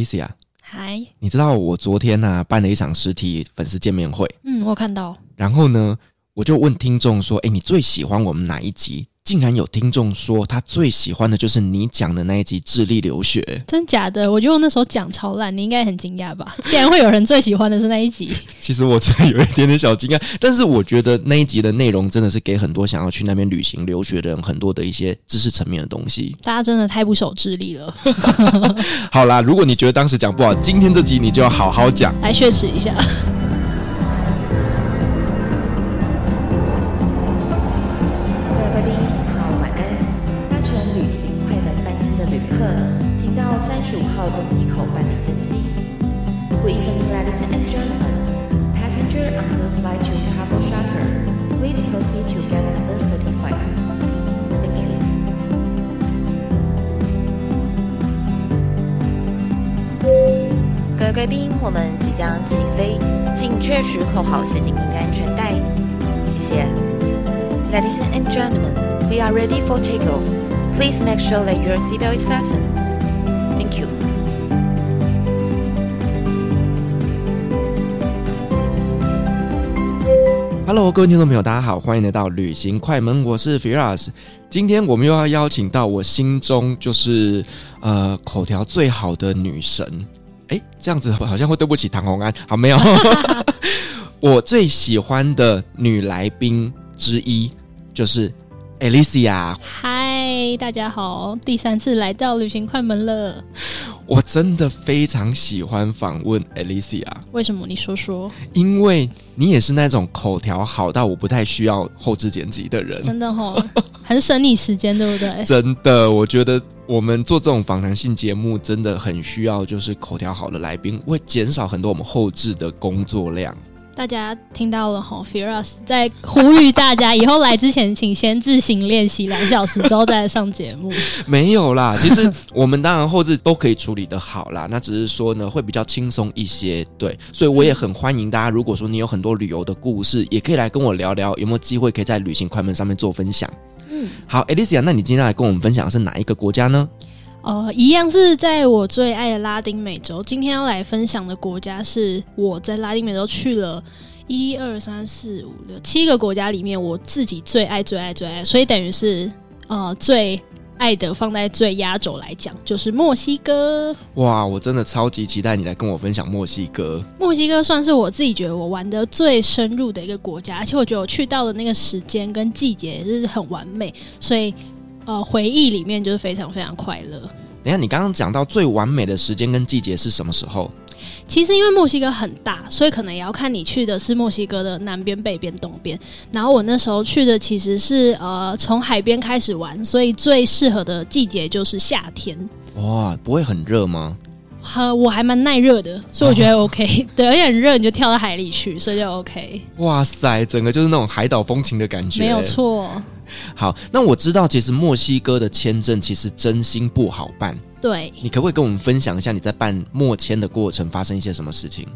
Alicia，嗨，你知道我昨天呢、啊、办了一场实体粉丝见面会，嗯，我看到，然后呢，我就问听众说，诶，你最喜欢我们哪一集？竟然有听众说他最喜欢的就是你讲的那一集智力留学，真假的？我觉得我那时候讲超烂，你应该很惊讶吧？竟然会有人最喜欢的是那一集。其实我真的有一点点小惊讶，但是我觉得那一集的内容真的是给很多想要去那边旅行留学的人很多的一些知识层面的东西。大家真的太不守智力了。好啦，如果你觉得当时讲不好，今天这集你就要好好讲，来血耻一下。Sure that your seatbelt is fastened. Thank you. Hello，各位听众朋友，大家好，欢迎来到旅行快门，我是 Firas。今天我们又要邀请到我心中就是呃口条最好的女神。哎，这样子好像会对不起唐红安。好，没有，我最喜欢的女来宾之一就是 Alicia。嗨，大家好，第三次来到旅行快门了。我真的非常喜欢访问 Alicia。为什么？你说说。因为你也是那种口条好到我不太需要后置剪辑的人。真的哦，很省你时间，对不对？真的，我觉得我们做这种访谈性节目真的很需要，就是口条好的来宾，会减少很多我们后置的工作量。大家听到了吼，Firas 在呼吁大家以后来之前，请先自行练习两小时之后再来上节目。没有啦，其实我们当然后置都可以处理的好啦，那只是说呢，会比较轻松一些。对，所以我也很欢迎大家，如果说你有很多旅游的故事，也可以来跟我聊聊，有没有机会可以在旅行快门上面做分享。嗯，好，Alicia，那你今天来跟我们分享的是哪一个国家呢？呃，一样是在我最爱的拉丁美洲。今天要来分享的国家是我在拉丁美洲去了一二三四五六七个国家里面，我自己最爱最爱最爱，所以等于是呃最爱的放在最压轴来讲，就是墨西哥。哇，我真的超级期待你来跟我分享墨西哥。墨西哥算是我自己觉得我玩得最深入的一个国家，而且我觉得我去到的那个时间跟季节也是很完美，所以。呃，回忆里面就是非常非常快乐。等一下，你刚刚讲到最完美的时间跟季节是什么时候？其实因为墨西哥很大，所以可能也要看你去的是墨西哥的南边、北边、东边。然后我那时候去的其实是呃从海边开始玩，所以最适合的季节就是夏天。哇，不会很热吗？呃，我还蛮耐热的，所以我觉得 OK。哦、对，而且很热，你就跳到海里去，所以就 OK。哇塞，整个就是那种海岛风情的感觉，没有错。好，那我知道，其实墨西哥的签证其实真心不好办。对，你可不可以跟我们分享一下你在办墨签的过程发生一些什么事情？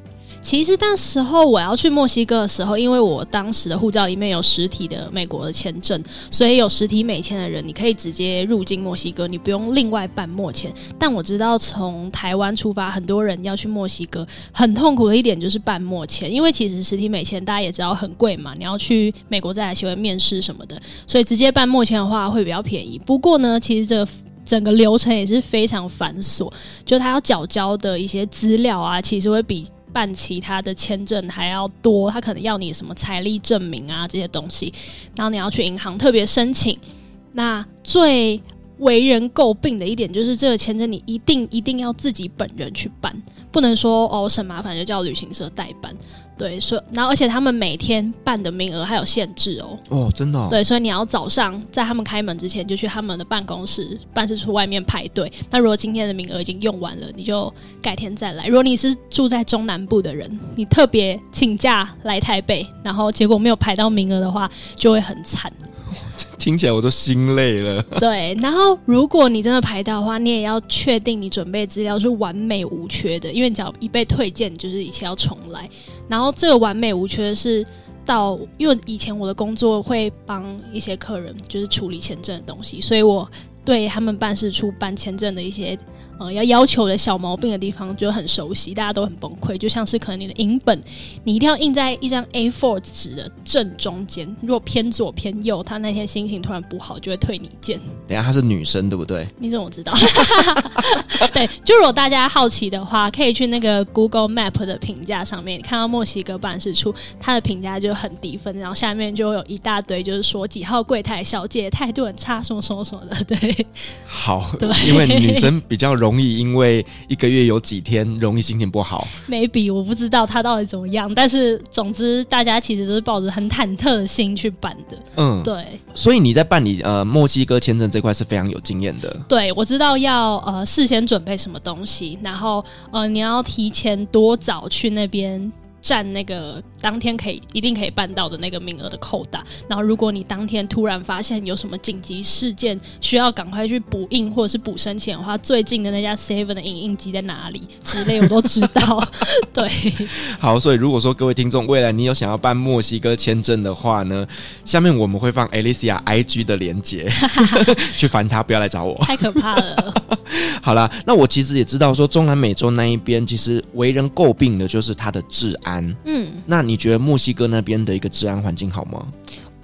其实那时候我要去墨西哥的时候，因为我当时的护照里面有实体的美国的签证，所以有实体美签的人，你可以直接入境墨西哥，你不用另外办墨签。但我知道从台湾出发，很多人要去墨西哥，很痛苦的一点就是办墨签，因为其实实体美签大家也知道很贵嘛，你要去美国再来学会面试什么的，所以直接办墨签的话会比较便宜。不过呢，其实这个整个流程也是非常繁琐，就他要缴交的一些资料啊，其实会比。办其他的签证还要多，他可能要你什么财力证明啊这些东西，然后你要去银行特别申请。那最为人诟病的一点就是这个签证你一定一定要自己本人去办，不能说哦省麻烦就叫旅行社代办。对，所以然后而且他们每天办的名额还有限制哦。哦，真的哦。对，所以你要早上在他们开门之前就去他们的办公室、办事处外面排队。那如果今天的名额已经用完了，你就改天再来。如果你是住在中南部的人，你特别请假来台北，然后结果没有排到名额的话，就会很惨。听起来我都心累了。对，然后如果你真的排到的话，你也要确定你准备资料是完美无缺的，因为只要一被退件，就是一切要重来。然后这个完美无缺是到，因为以前我的工作会帮一些客人就是处理签证的东西，所以我对他们办事处办签证的一些呃要要求的小毛病的地方就很熟悉，大家都很崩溃。就像是可能你的影本，你一定要印在一张 A4 纸的正中间，如果偏左偏右，他那天心情突然不好，就会退你件。等下她是女生对不对？你怎么知道？对，就如果大家好奇的话，可以去那个 Google Map 的评价上面看到墨西哥办事处，它的评价就很低分，然后下面就有一大堆，就是说几号柜台小姐态度很差，什么什么什么的。对，好，对，因为女生比较容易，因为一个月有几天容易心情不好。Maybe 我不知道他到底怎么样，但是总之大家其实都是抱着很忐忑的心去办的。嗯，对。所以你在办理呃墨西哥签证这块是非常有经验的。对，我知道要呃事先准备什么东西，然后呃你要提前多早去那边。占那个当天可以一定可以办到的那个名额的扣打，然后如果你当天突然发现有什么紧急事件需要赶快去补印或者是补申请的话，最近的那家 Seven 的影印机在哪里之类我都知道。对，好，所以如果说各位听众未来你有想要办墨西哥签证的话呢，下面我们会放 Alicia IG 的连接，去烦他，不要来找我，太可怕了。好啦，那我其实也知道说中南美洲那一边其实为人诟病的就是它的治安。嗯，那你你觉得墨西哥那边的一个治安环境好吗？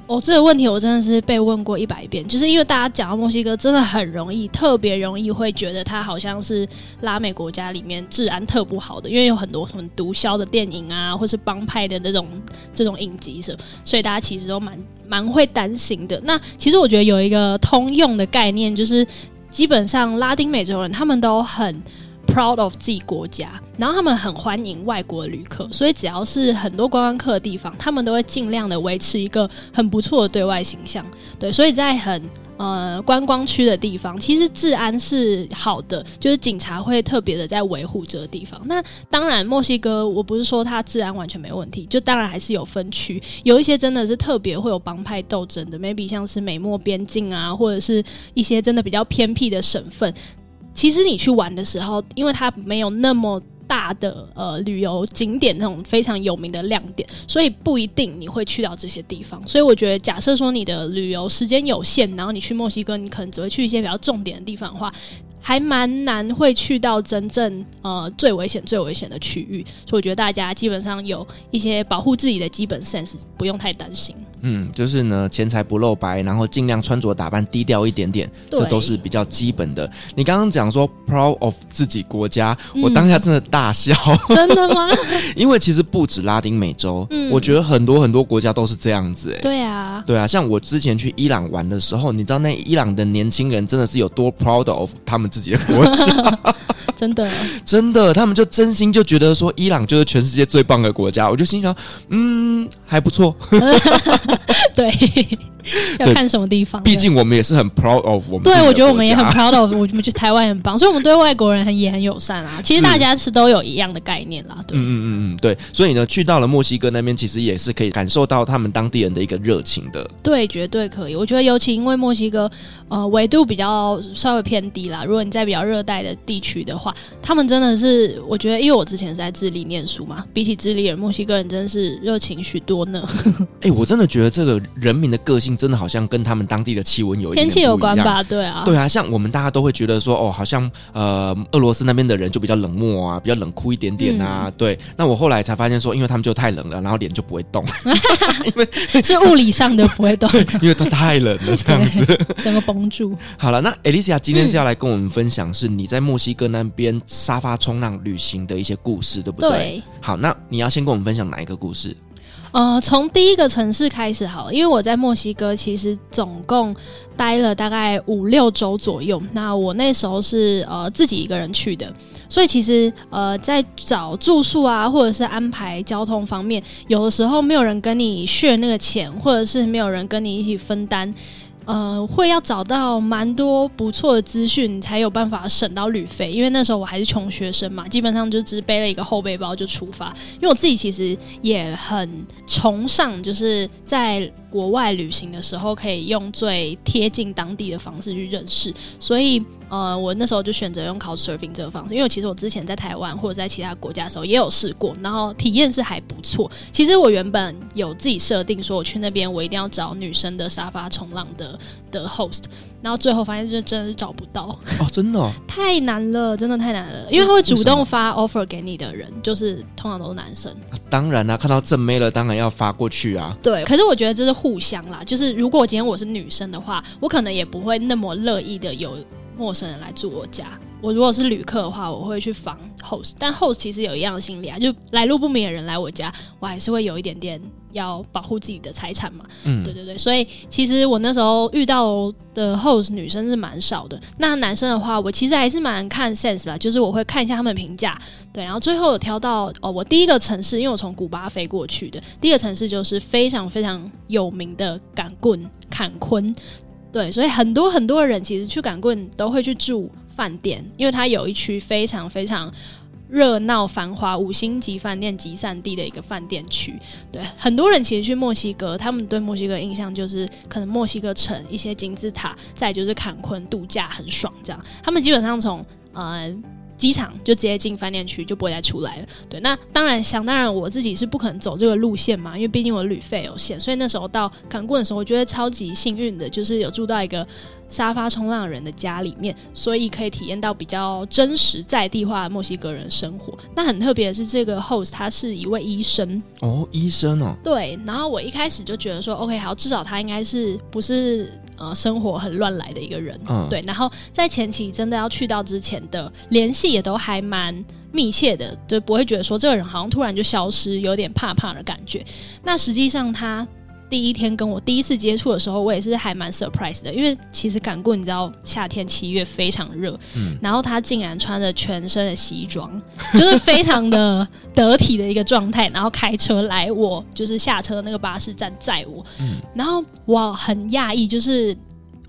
哦，这个问题我真的是被问过一百遍，就是因为大家讲到墨西哥，真的很容易，特别容易会觉得它好像是拉美国家里面治安特不好的，因为有很多很毒枭的电影啊，或是帮派的那种这种影集什么，所以大家其实都蛮蛮会担心的。那其实我觉得有一个通用的概念，就是基本上拉丁美洲人他们都很 proud of 自己国家，然后他们很欢迎外国旅客，所以只要是很多观光客的地方，他们都会尽量的维持一个很不错的对外形象。对，所以在很呃观光区的地方，其实治安是好的，就是警察会特别的在维护这个地方。那当然，墨西哥我不是说它治安完全没问题，就当然还是有分区，有一些真的是特别会有帮派斗争的，maybe 像是美墨边境啊，或者是一些真的比较偏僻的省份。其实你去玩的时候，因为它没有那么大的呃旅游景点那种非常有名的亮点，所以不一定你会去到这些地方。所以我觉得，假设说你的旅游时间有限，然后你去墨西哥，你可能只会去一些比较重点的地方的话，还蛮难会去到真正呃最危险、最危险的区域。所以我觉得大家基本上有一些保护自己的基本 sense，不用太担心。嗯，就是呢，钱财不露白，然后尽量穿着打扮低调一点点，这都是比较基本的。你刚刚讲说 proud of 自己国家，嗯，我当下真的大笑。真的吗？因为其实不止拉丁美洲，嗯，我觉得很多很多国家都是这样子。哎，对啊，对啊，像我之前去伊朗玩的时候，你知道那伊朗的年轻人真的是有多 proud of 他们自己的国家。真的，真的，他们就真心就觉得说伊朗就是全世界最棒的国家。我就心想，嗯，还不错。对，要看什么地方。毕竟我们也是很 proud of 我们。对，我觉得我们也很 proud of，我们去台湾很棒，所以我们对外国人很也很友善啊。其实大家是都有一样的概念啦。对，嗯嗯嗯嗯，对。所以呢，去到了墨西哥那边，其实也是可以感受到他们当地人的一个热情的。对，绝对可以。我觉得尤其因为墨西哥呃纬度比较稍微偏低啦，如果你在比较热带的地区的话。他们真的是，我觉得，因为我之前是在智利念书嘛，比起智利人，墨西哥人真的是热情许多呢。哎、欸，我真的觉得这个人民的个性真的好像跟他们当地的气温有一点点天气有关吧？对啊，对啊，像我们大家都会觉得说，哦，好像呃，俄罗斯那边的人就比较冷漠啊，比较冷酷一点点啊。嗯、对，那我后来才发现说，因为他们就太冷了，然后脸就不会动，因 为是物理上的不会动，因为它太冷了，这样子 整个绷住。好了，那 Alicia 今天是要来跟我们分享，是你在墨西哥那边。边沙发冲浪旅行的一些故事，对不对？对。好，那你要先跟我们分享哪一个故事？呃，从第一个城市开始好了，因为我在墨西哥其实总共待了大概五六周左右。那我那时候是呃自己一个人去的，所以其实呃在找住宿啊，或者是安排交通方面，有的时候没有人跟你 share 那个钱，或者是没有人跟你一起分担。呃，会要找到蛮多不错的资讯，才有办法省到旅费。因为那时候我还是穷学生嘛，基本上就只背了一个后背包就出发。因为我自己其实也很崇尚，就是在国外旅行的时候，可以用最贴近当地的方式去认识。所以，呃，我那时候就选择用 Couchsurfing 这个方式，因为其实我之前在台湾或者在其他国家的时候也有试过，然后体验是还不错。其实我原本有自己设定说，我去那边我一定要找女生的沙发冲浪的的 host，然后最后发现就真的是找不到 哦，真的哦，太难了，真的太难了，因为他会主动发 offer 给你的人，就是通常都是男生。啊、当然啦、啊，看到正妹了，当然要发过去啊。对，可是我觉得这是互相啦，就是如果今天我是女生的话，我可能也不会那么乐意的有陌生人来住我家。我如果是旅客的话，我会去防 host，但 host 其实有一样的心理啊，就来路不明的人来我家，我还是会有一点点要保护自己的财产嘛。嗯，对对对，所以其实我那时候遇到的 host 女生是蛮少的。那男生的话，我其实还是蛮看 sense 啦，就是我会看一下他们评价，对，然后最后有挑到哦，我第一个城市，因为我从古巴飞过去的，第一个城市就是非常非常有名的坎棍，坎昆，对，所以很多很多人其实去坎昆都会去住。饭店，因为它有一区非常非常热闹繁华、五星级饭店集散地的一个饭店区。对，很多人其实去墨西哥，他们对墨西哥印象就是可能墨西哥城一些金字塔，再就是坎昆度假很爽这样。他们基本上从呃。机场就直接进饭店区，就不会再出来了。对，那当然想当然我自己是不可能走这个路线嘛，因为毕竟我旅费有限。所以那时候到港棍的时候，我觉得超级幸运的，就是有住到一个沙发冲浪人的家里面，所以可以体验到比较真实在地化的墨西哥人生活。那很特别的是，这个 host 他是一位医生哦，医生哦，对。然后我一开始就觉得说，OK，好，至少他应该是不是。呃，生活很乱来的一个人，嗯，对。然后在前期真的要去到之前的联系也都还蛮密切的，就不会觉得说这个人好像突然就消失，有点怕怕的感觉。那实际上他。第一天跟我第一次接触的时候，我也是还蛮 surprise 的，因为其实赶过你知道夏天七月非常热，嗯，然后他竟然穿着全身的西装，就是非常的 得体的一个状态，然后开车来我就是下车那个巴士站载我，嗯，然后我很讶异，就是。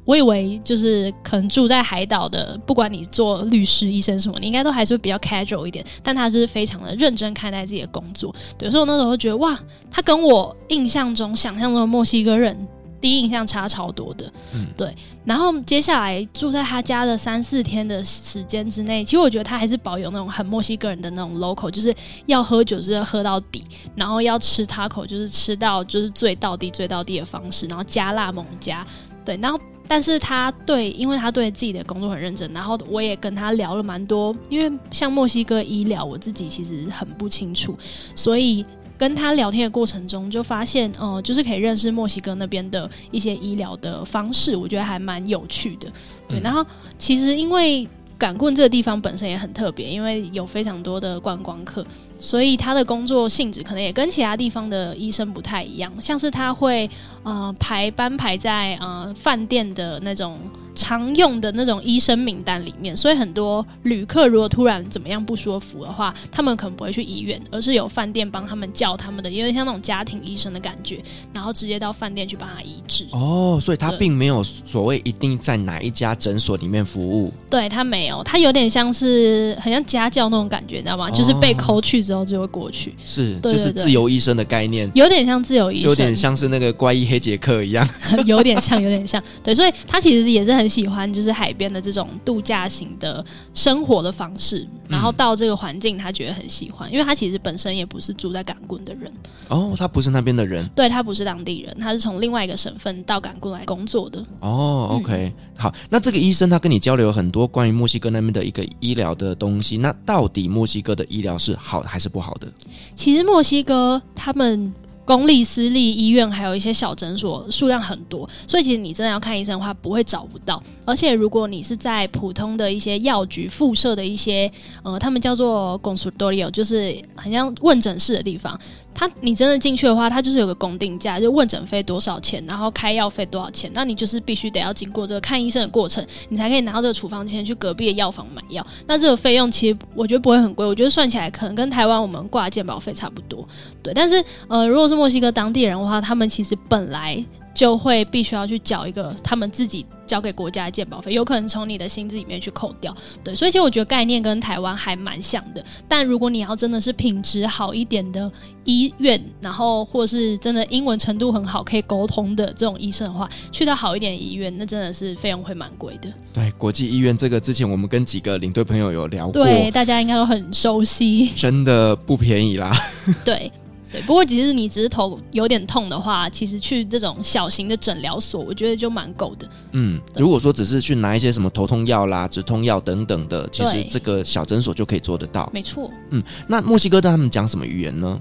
我以为就是可能住在海岛的，不管你做律师、医生什么，你应该都还是会比较 casual 一点。但他就是非常的认真看待自己的工作，对。所以我那时候觉得，哇，他跟我印象中、想象中的墨西哥人第一印象差超多的，嗯，对。然后接下来住在他家的三四天的时间之内，其实我觉得他还是保有那种很墨西哥人的那种 local，就是要喝酒就是喝到底，然后要吃 taco 就是吃到就是最到底、最到底的方式，然后加辣猛加，对，然后。但是他对，因为他对自己的工作很认真，然后我也跟他聊了蛮多。因为像墨西哥医疗，我自己其实很不清楚，所以跟他聊天的过程中，就发现，哦、呃，就是可以认识墨西哥那边的一些医疗的方式，我觉得还蛮有趣的。对，然后其实因为赶棍这个地方本身也很特别，因为有非常多的观光客。所以他的工作性质可能也跟其他地方的医生不太一样，像是他会呃排班排在呃饭店的那种常用的那种医生名单里面，所以很多旅客如果突然怎么样不舒服的话，他们可能不会去医院，而是有饭店帮他们叫他们的，因为像那种家庭医生的感觉，然后直接到饭店去帮他医治。哦，所以他并没有所谓一定在哪一家诊所里面服务。对，他没有，他有点像是很像家教那种感觉，你知道吗？哦、就是被抠去。之后就会过去，是，就是自由医生的概念，有点像自由医生，有点像是那个怪医黑杰克一样，有点像，有点像，对，所以他其实也是很喜欢，就是海边的这种度假型的生活的方式，然后到这个环境，他觉得很喜欢，因为他其实本身也不是住在港棍的人，哦，他不是那边的人，对，他不是当地人，他是从另外一个省份到港棍来工作的，哦，OK，嗯，好，那这个医生他跟你交流很多关于墨西哥那边的一个医疗的东西，那到底墨西哥的医疗是好还？是不好的。其实墨西哥他们公立、私立医院还有一些小诊所数量很多，所以其实你真的要看医生的话，不会找不到。而且如果你是在普通的一些药局附设的一些，呃，他们叫做 consultorio，就是很像问诊室的地方。他，你真的进去的话，他就是有个公定价，就问诊费多少钱，然后开药费多少钱，那你就是必须得要经过这个看医生的过程，你才可以拿到这个处方签去隔壁的药房买药。那这个费用其实我觉得不会很贵，我觉得算起来可能跟台湾我们挂健保费差不多。对，但是呃，如果是墨西哥当地人的话，他们其实本来就会必须要去缴一个他们自己交给国家的健保费，有可能从你的薪资里面去扣掉。对，所以其实我觉得概念跟台湾还蛮像的。但如果你要真的是品质好一点的医院，然后或是真的英文程度很好可以沟通的这种医生的话，去到好一点的医院，那真的是费用会蛮贵的。对，国际医院这个之前我们跟几个领队朋友有聊过，对，大家应该都很熟悉，真的不便宜啦。对。对，不过其实你只是头有点痛的话，其实去这种小型的诊疗所，我觉得就蛮够的。嗯，如果说只是去拿一些什么头痛药啦、止痛药等等的，其实这个小诊所就可以做得到。没错。嗯，那墨西哥的他们讲什么语言呢？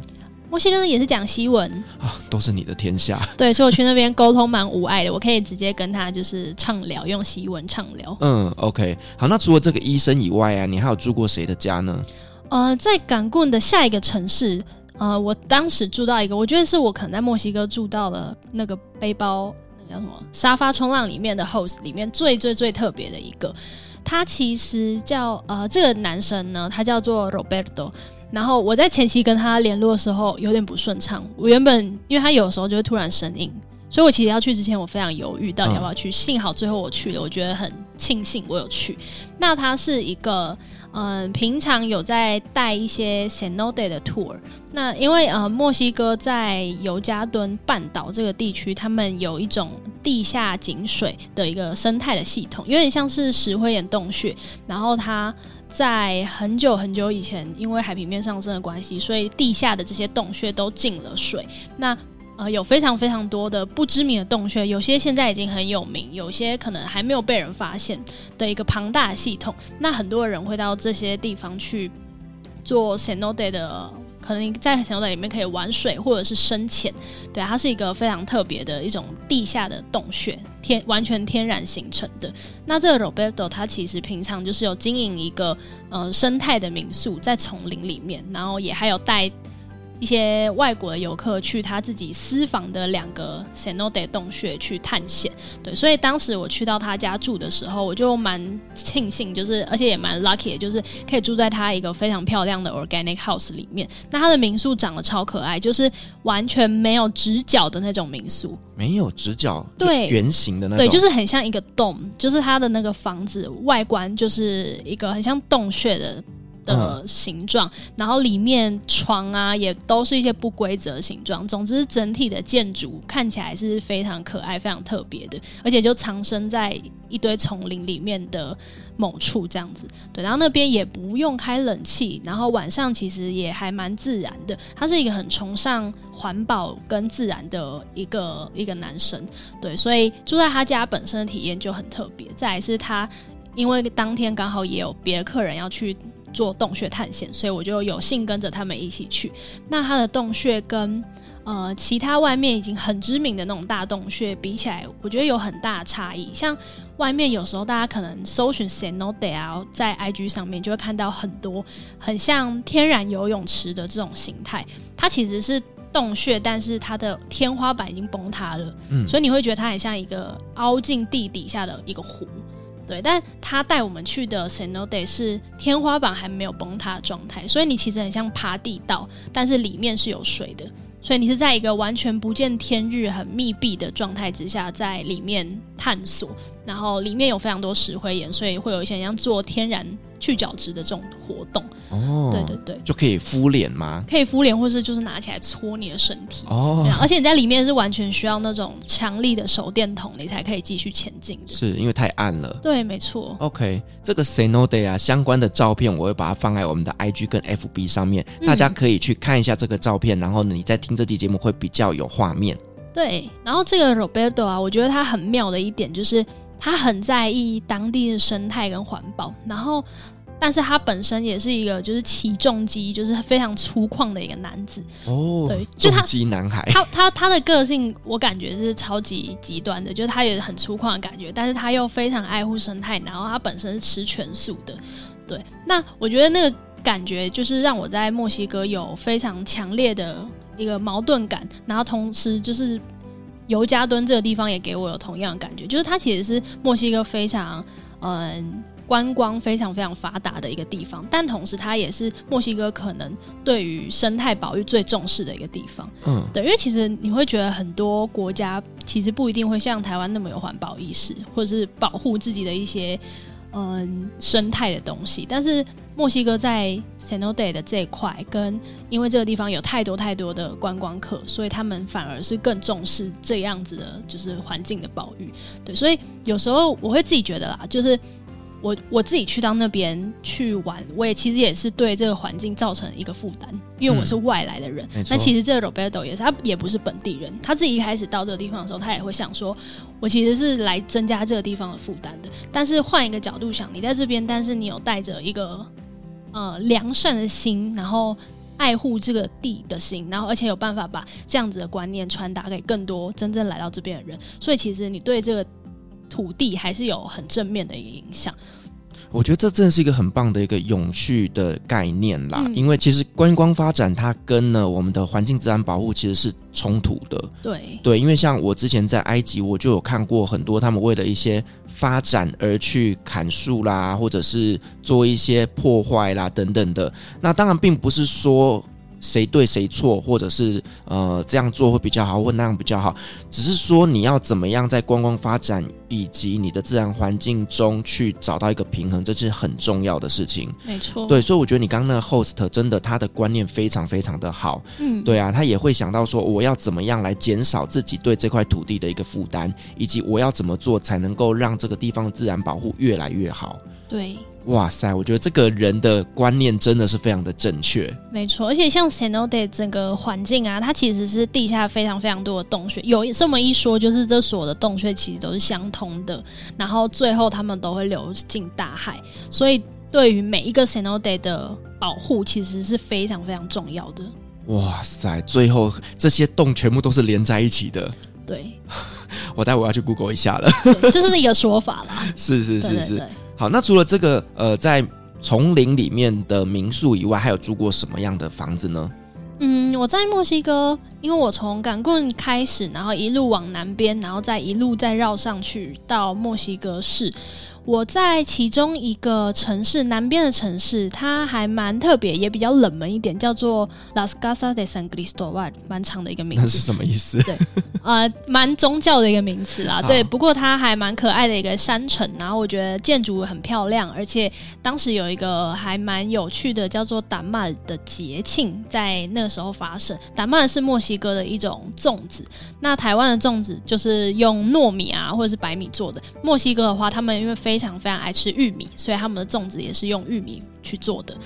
墨西哥也是讲西文啊，都是你的天下。对，所以我去那边沟通蛮无碍的，我可以直接跟他就是畅聊，用西文畅聊。嗯，OK。好，那除了这个医生以外啊，你还有住过谁的家呢？呃，在港棍的下一个城市。呃，我当时住到一个，我觉得是我可能在墨西哥住到了那个背包，那个叫什么沙发冲浪里面的 host 里面最最最特别的一个，他其实叫呃这个男生呢，他叫做 Roberto。然后我在前期跟他联络的时候有点不顺畅，我原本因为他有时候就会突然生硬，所以我其实要去之前我非常犹豫到底要不要去，幸好最后我去了，我觉得很庆幸我有去。那他是一个。嗯，平常有在带一些 cenote 的 tour。那因为呃，墨西哥在尤加敦半岛这个地区，他们有一种地下井水的一个生态的系统，有点像是石灰岩洞穴。然后它在很久很久以前，因为海平面上升的关系，所以地下的这些洞穴都进了水。那呃，有非常非常多的不知名的洞穴，有些现在已经很有名，有些可能还没有被人发现的一个庞大的系统。那很多人会到这些地方去做 cenote 的，可能在 cenote 里面可以玩水或者是深潜。对，它是一个非常特别的一种地下的洞穴，天完全天然形成的。那这个 Roberto 他其实平常就是有经营一个呃生态的民宿在丛林里面，然后也还有带。一些外国的游客去他自己私房的两个 cenote 洞穴去探险，对，所以当时我去到他家住的时候，我就蛮庆幸，就是而且也蛮 lucky，就是可以住在他一个非常漂亮的 organic house 里面。那他的民宿长得超可爱，就是完全没有直角的那种民宿，没有直角，对，圆形的那种，对，就是很像一个洞，就是他的那个房子外观就是一个很像洞穴的。的形状，然后里面床啊也都是一些不规则形状。总之，整体的建筑看起来是非常可爱、非常特别的，而且就藏身在一堆丛林里面的某处这样子。对，然后那边也不用开冷气，然后晚上其实也还蛮自然的。他是一个很崇尚环保跟自然的一个一个男生，对，所以住在他家本身的体验就很特别。再来是他，因为当天刚好也有别的客人要去。做洞穴探险，所以我就有幸跟着他们一起去。那它的洞穴跟呃其他外面已经很知名的那种大洞穴比起来，我觉得有很大的差异。像外面有时候大家可能搜寻 cenote 啊，在 IG 上面就会看到很多很像天然游泳池的这种形态，它其实是洞穴，但是它的天花板已经崩塌了，嗯，所以你会觉得它很像一个凹进地底下的一个湖。对，但他带我们去的 s e n o Day 是天花板还没有崩塌的状态，所以你其实很像爬地道，但是里面是有水的，所以你是在一个完全不见天日、很密闭的状态之下，在里面探索，然后里面有非常多石灰岩，所以会有一些像做天然。去角质的这种活动哦，对对对，就可以敷脸吗？可以敷脸，或是就是拿起来搓你的身体哦。而且你在里面是完全需要那种强力的手电筒，你才可以继续前进。是因为太暗了。对，没错。OK，这个 Say No Day 啊，相关的照片我会把它放在我们的 IG 跟 FB 上面，嗯、大家可以去看一下这个照片，然后呢，你在听这期节目会比较有画面。对，然后这个 Roberto 啊，我觉得他很妙的一点就是。他很在意当地的生态跟环保，然后，但是他本身也是一个就是起重机，就是非常粗犷的一个男子哦，对，就他男孩，他他他的个性我感觉是超级极端的，就是他也很粗犷的感觉，但是他又非常爱护生态，然后他本身是吃全素的，对，那我觉得那个感觉就是让我在墨西哥有非常强烈的一个矛盾感，然后同时就是。尤加敦这个地方也给我有同样的感觉，就是它其实是墨西哥非常嗯观光非常非常发达的一个地方，但同时它也是墨西哥可能对于生态保育最重视的一个地方。嗯，对，因为其实你会觉得很多国家其实不一定会像台湾那么有环保意识，或者是保护自己的一些。嗯，生态的东西，但是墨西哥在 Sino Day 的这一块，跟因为这个地方有太多太多的观光客，所以他们反而是更重视这样子的，就是环境的保育。对，所以有时候我会自己觉得啦，就是。我我自己去到那边去玩，我也其实也是对这个环境造成一个负担，因为我是外来的人。那、嗯、其实这个 Roberto 也是，他也不是本地人，他自己一开始到这个地方的时候，他也会想说，我其实是来增加这个地方的负担的。但是换一个角度想，你在这边，但是你有带着一个呃良善的心，然后爱护这个地的心，然后而且有办法把这样子的观念传达给更多真正来到这边的人。所以其实你对这个。土地还是有很正面的一个影响，我觉得这真的是一个很棒的一个永续的概念啦。嗯、因为其实观光发展它跟呢我们的环境自然保护其实是冲突的。对对，因为像我之前在埃及，我就有看过很多他们为了一些发展而去砍树啦，或者是做一些破坏啦等等的。那当然并不是说。谁对谁错，或者是呃这样做会比较好，或那样比较好，只是说你要怎么样在观光发展以及你的自然环境中去找到一个平衡，这是很重要的事情。没错，对，所以我觉得你刚刚那个 host 真的他的观念非常非常的好。嗯，对啊，他也会想到说我要怎么样来减少自己对这块土地的一个负担，以及我要怎么做才能够让这个地方的自然保护越来越好。对。哇塞，我觉得这个人的观念真的是非常的正确。没错，而且像 Cenote 整个环境啊，它其实是地下非常非常多的洞穴。有这么一说，就是这所有的洞穴其实都是相通的，然后最后他们都会流进大海。所以对于每一个 Cenote 的保护，其实是非常非常重要的。哇塞，最后这些洞全部都是连在一起的。对，我待会要去 Google 一下了。这是一个说法啦。是是是是。对对对好，那除了这个呃，在丛林里面的民宿以外，还有住过什么样的房子呢？嗯，我在墨西哥，因为我从港棍开始，然后一路往南边，然后再一路再绕上去到墨西哥市。我在其中一个城市，南边的城市，它还蛮特别，也比较冷门一点，叫做 Las Casas de San Cristóbal，蛮长的一个名字。那是什么意思？对，呃，蛮宗教的一个名词啦。对，不过它还蛮可爱的一个山城，然后我觉得建筑很漂亮，而且当时有一个还蛮有趣的，叫做达曼的节庆，在那个时候发生。达马尔是墨西哥的一种粽子，那台湾的粽子就是用糯米啊或者是白米做的。墨西哥的话，他们因为非非常非常爱吃玉米，所以他们的粽子也是用玉米去做的。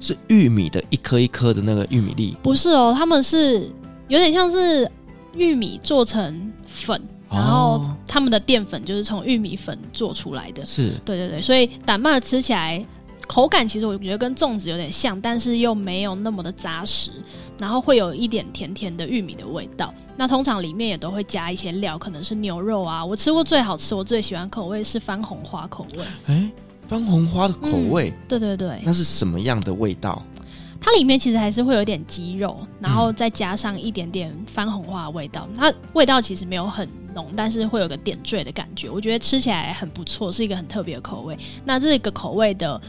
是玉米的一颗一颗的那个玉米粒？不是哦，他们是有点像是玉米做成粉，哦、然后他们的淀粉就是从玉米粉做出来的。是，对对对，所以胆麦吃起来口感其实我觉得跟粽子有点像，但是又没有那么的扎实。然后会有一点甜甜的玉米的味道，那通常里面也都会加一些料，可能是牛肉啊。我吃过最好吃，我最喜欢口味是番红花口味。哎，番红花的口味？嗯，对对对。那是什么样的味道？它里面其实还是会有点鸡肉，然后再加上一点点番红花的味道。它味道其实没有很浓，但是会有个点缀的感觉。我觉得吃起来很不错，是一个很特别的口味。那这个口味的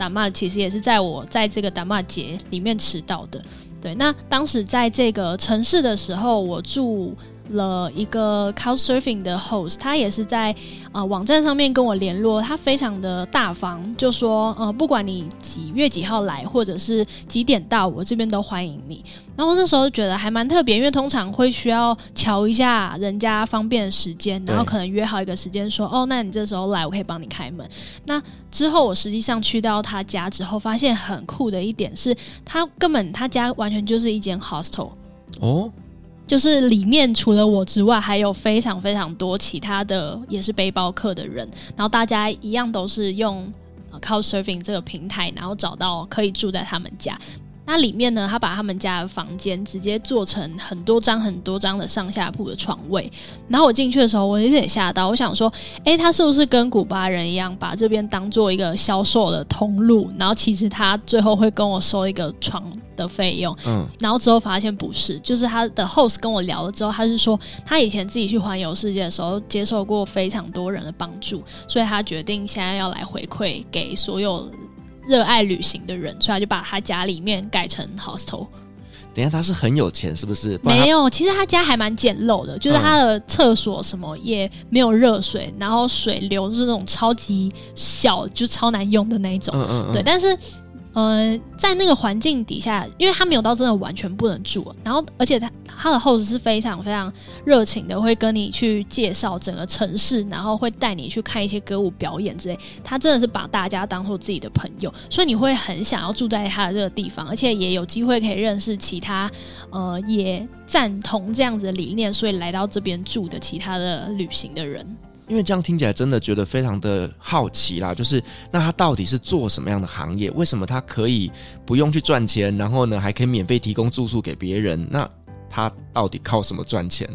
打骂其实也是在我在这个打骂节里面迟到的。对，那当时在这个城市的时候，我住了一个 Couchsurfing 的 host，他也是在呃网站上面跟我联络，他非常的大方，就说呃不管你几月几号来，或者是几点到，我这边都欢迎你。然后那时候觉得还蛮特别，因为通常会需要瞧一下人家方便的时间，然后可能约好一个时间说哦，那你这时候来，我可以帮你开门。那之后我实际上去到他家之后，发现很酷的一点是，他根本他家完全就是一间 hostel 哦。就是里面除了我之外，还有非常非常多其他的也是背包客的人，然后大家一样都是用靠 surfing 这个平台，然后找到可以住在他们家。那里面呢，他把他们家的房间直接做成很多张很多张的上下铺的床位。然后我进去的时候，我有点吓到，我想说，诶，他是不是跟古巴人一样，把这边当做一个销售的通路？然后其实他最后会跟我收一个床的费用。嗯，然后之后发现不是，就是他的 host 跟我聊了之后，他是说他以前自己去环游世界的时候，接受过非常多人的帮助，所以他决定现在要来回馈给所有。热爱旅行的人，所以他就把他家里面改成 hostel。等一下，他是很有钱，是不是？没有，其实他家还蛮简陋的，就是他的厕所什么也没有热水，然后水流是那种超级小，就超难用的那一种。嗯嗯嗯。对，但是。呃，在那个环境底下，因为他没有到真的完全不能住，然后而且他他的 host 是非常非常热情的，会跟你去介绍整个城市，然后会带你去看一些歌舞表演之类。他真的是把大家当做自己的朋友，所以你会很想要住在他的这个地方，而且也有机会可以认识其他呃也赞同这样子的理念，所以来到这边住的其他的旅行的人。因为这样听起来真的觉得非常的好奇啦，就是那他到底是做什么样的行业？为什么他可以不用去赚钱，然后呢还可以免费提供住宿给别人？那他到底靠什么赚钱？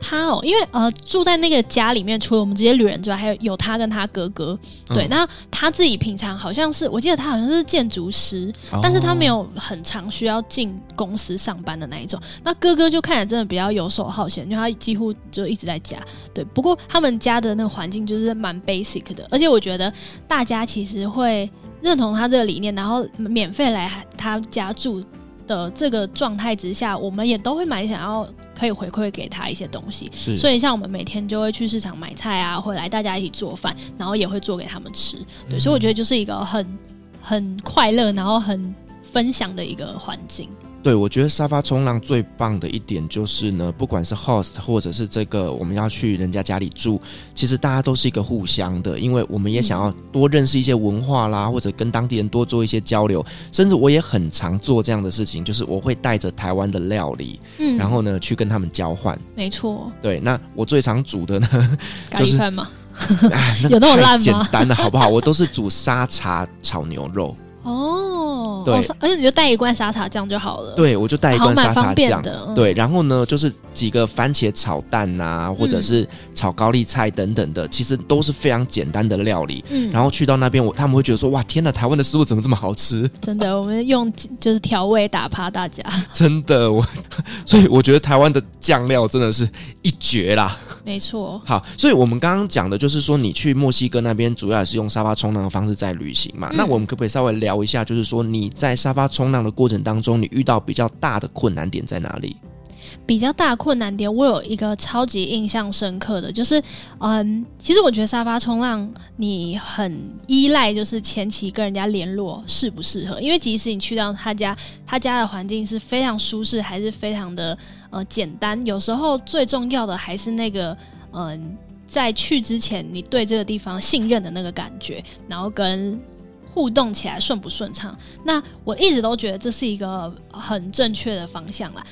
他哦，因为呃住在那个家里面，除了我们这些旅人之外，还有有他跟他哥哥。对，嗯、那他自己平常好像是，我记得他好像是建筑师，哦、但是他没有很常需要进公司上班的那一种。那哥哥就看起来真的比较游手好闲，因为他几乎就一直在家。对，不过他们家的那个环境就是蛮 basic 的，而且我觉得大家其实会认同他这个理念，然后免费来他家住。的这个状态之下，我们也都会蛮想要可以回馈给他一些东西，所以像我们每天就会去市场买菜啊，回来大家一起做饭，然后也会做给他们吃，对，嗯、所以我觉得就是一个很很快乐，然后很分享的一个环境。对，我觉得沙发冲浪最棒的一点就是呢，不管是 host 或者是这个我们要去人家家里住，其实大家都是一个互相的，因为我们也想要多认识一些文化啦，或者跟当地人多做一些交流，甚至我也很常做这样的事情，就是我会带着台湾的料理，嗯，然后呢去跟他们交换。没错。对，那我最常煮的呢，咖喱饭吗？有那么烂吗？简单的好不好？我都是煮沙茶炒牛肉。哦，对，而且你就带一罐沙茶酱就好了。对，我就带一罐沙茶酱。嗯、对，然后呢，就是几个番茄炒蛋呐、啊，或者是炒高丽菜等等的，嗯、其实都是非常简单的料理。嗯，然后去到那边，我他们会觉得说，哇，天呐，台湾的食物怎么这么好吃？真的，我们用就是调味打趴大家。真的，我所以我觉得台湾的酱料真的是一绝啦。没错。好，所以我们刚刚讲的就是说，你去墨西哥那边主要也是用沙发冲浪的方式在旅行嘛？嗯、那我们可不可以稍微聊一下，就是说你在沙发冲浪的过程当中，你遇到比较大的困难点在哪里？比较大困难点，我有一个超级印象深刻的就是，嗯，其实我觉得沙发冲浪你很依赖，就是前期跟人家联络适不适合，因为即使你去到他家，他家的环境是非常舒适，还是非常的。呃，简单，有时候最重要的还是那个，嗯、在去之前，你对这个地方信任的那个感觉，然后跟互动起来顺不顺畅。那我一直都觉得这是一个很正确的方向啦。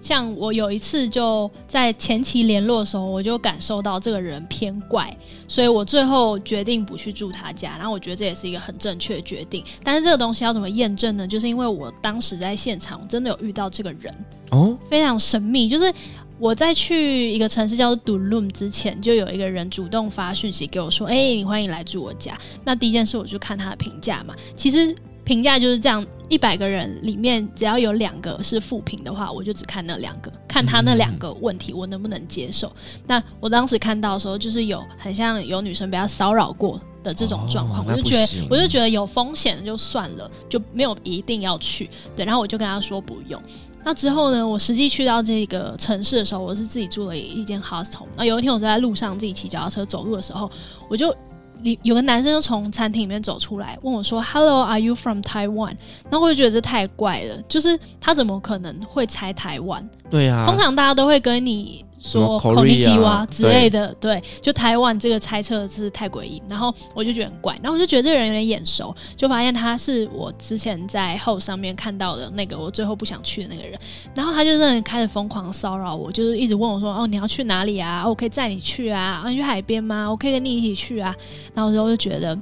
像我有一次就在前期联络的时候，我就感受到这个人偏怪，所以我最后决定不去住他家。然后我觉得这也是一个很正确的决定。但是这个东西要怎么验证呢？就是因为我当时在现场，我真的有遇到这个人哦，非常神秘。就是我在去一个城市叫做 Dulum 之前，就有一个人主动发讯息给我说：“哎，你欢迎来住我家。”那第一件事我就看他的评价嘛，其实。评价就是这样，一百个人里面只要有两个是负评的话，我就只看那两个，看他那两个问题我能不能接受。嗯、那我当时看到的时候，就是有很像有女生被他骚扰过的这种状况，哦、我就觉得我就觉得有风险就算了，就没有一定要去。对，然后我就跟他说不用。那之后呢，我实际去到这个城市的时候，我是自己住了一间 hostel。那有一天我在路上自己骑脚踏车走路的时候，我就。里有个男生就从餐厅里面走出来，问我说：“Hello, are you from Taiwan？” 然后我就觉得这太怪了，就是他怎么可能会猜台湾？对呀、啊，通常大家都会跟你。说口尼基哇之类的，对，对，就台湾这个猜测是太诡异，然后我就觉得很怪，然后我就觉得这个人有点眼熟，就发现他是我之前在 Host 上面看到的那个我最后不想去的那个人，然后他就真的开始疯狂骚扰我，就是一直问我说：“哦，你要去哪里啊？我可以载你去啊？你去海边吗？我可以跟你一起去啊？”然后我就觉得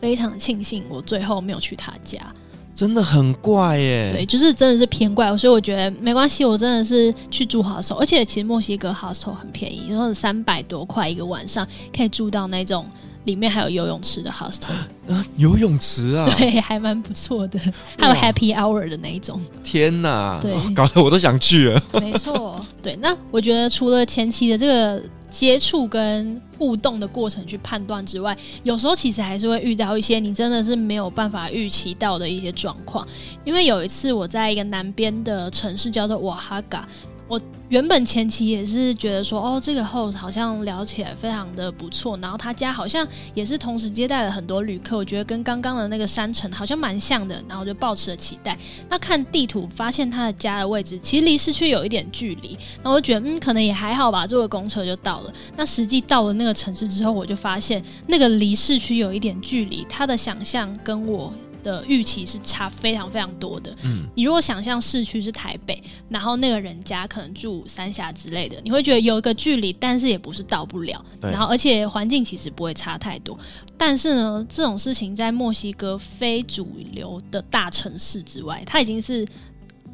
非常庆幸我最后没有去他家。真的很怪耶。对，就是真的是偏怪，所以我觉得没关系。我真的是去住 hostel，而且其实墨西哥 hostel 很便宜，然后三百多块一个晚上，可以住到那种里面还有游泳池的 hostel。啊，游泳池啊？对，还蛮不错的，还有 happy hour 的那一种。天哪，对，搞得我都想去了。没错，对。那我觉得除了前期的这个。接触跟互动的过程去判断之外，有时候其实还是会遇到一些你真的是没有办法预期到的一些状况。因为有一次我在一个南边的城市叫做瓦哈嘎。我原本前期也是觉得说，哦，这个 host 好像聊起来非常的不错，然后他家好像也是同时接待了很多旅客，我觉得跟刚刚的那个山城好像蛮像的，然后就抱持了期待。那看地图发现他的家的位置其实离市区有一点距离，然后我觉得嗯，可能也还好吧，坐个公车就到了。那实际到了那个城市之后，我就发现那个离市区有一点距离，他的想象跟我。的预期是差非常非常多的。嗯，你如果想象市区是台北，然后那个人家可能住三峡之类的，你会觉得有一个距离，但是也不是到不了。然后而且环境其实不会差太多。但是呢，这种事情在墨西哥非主流的大城市之外，它已经是。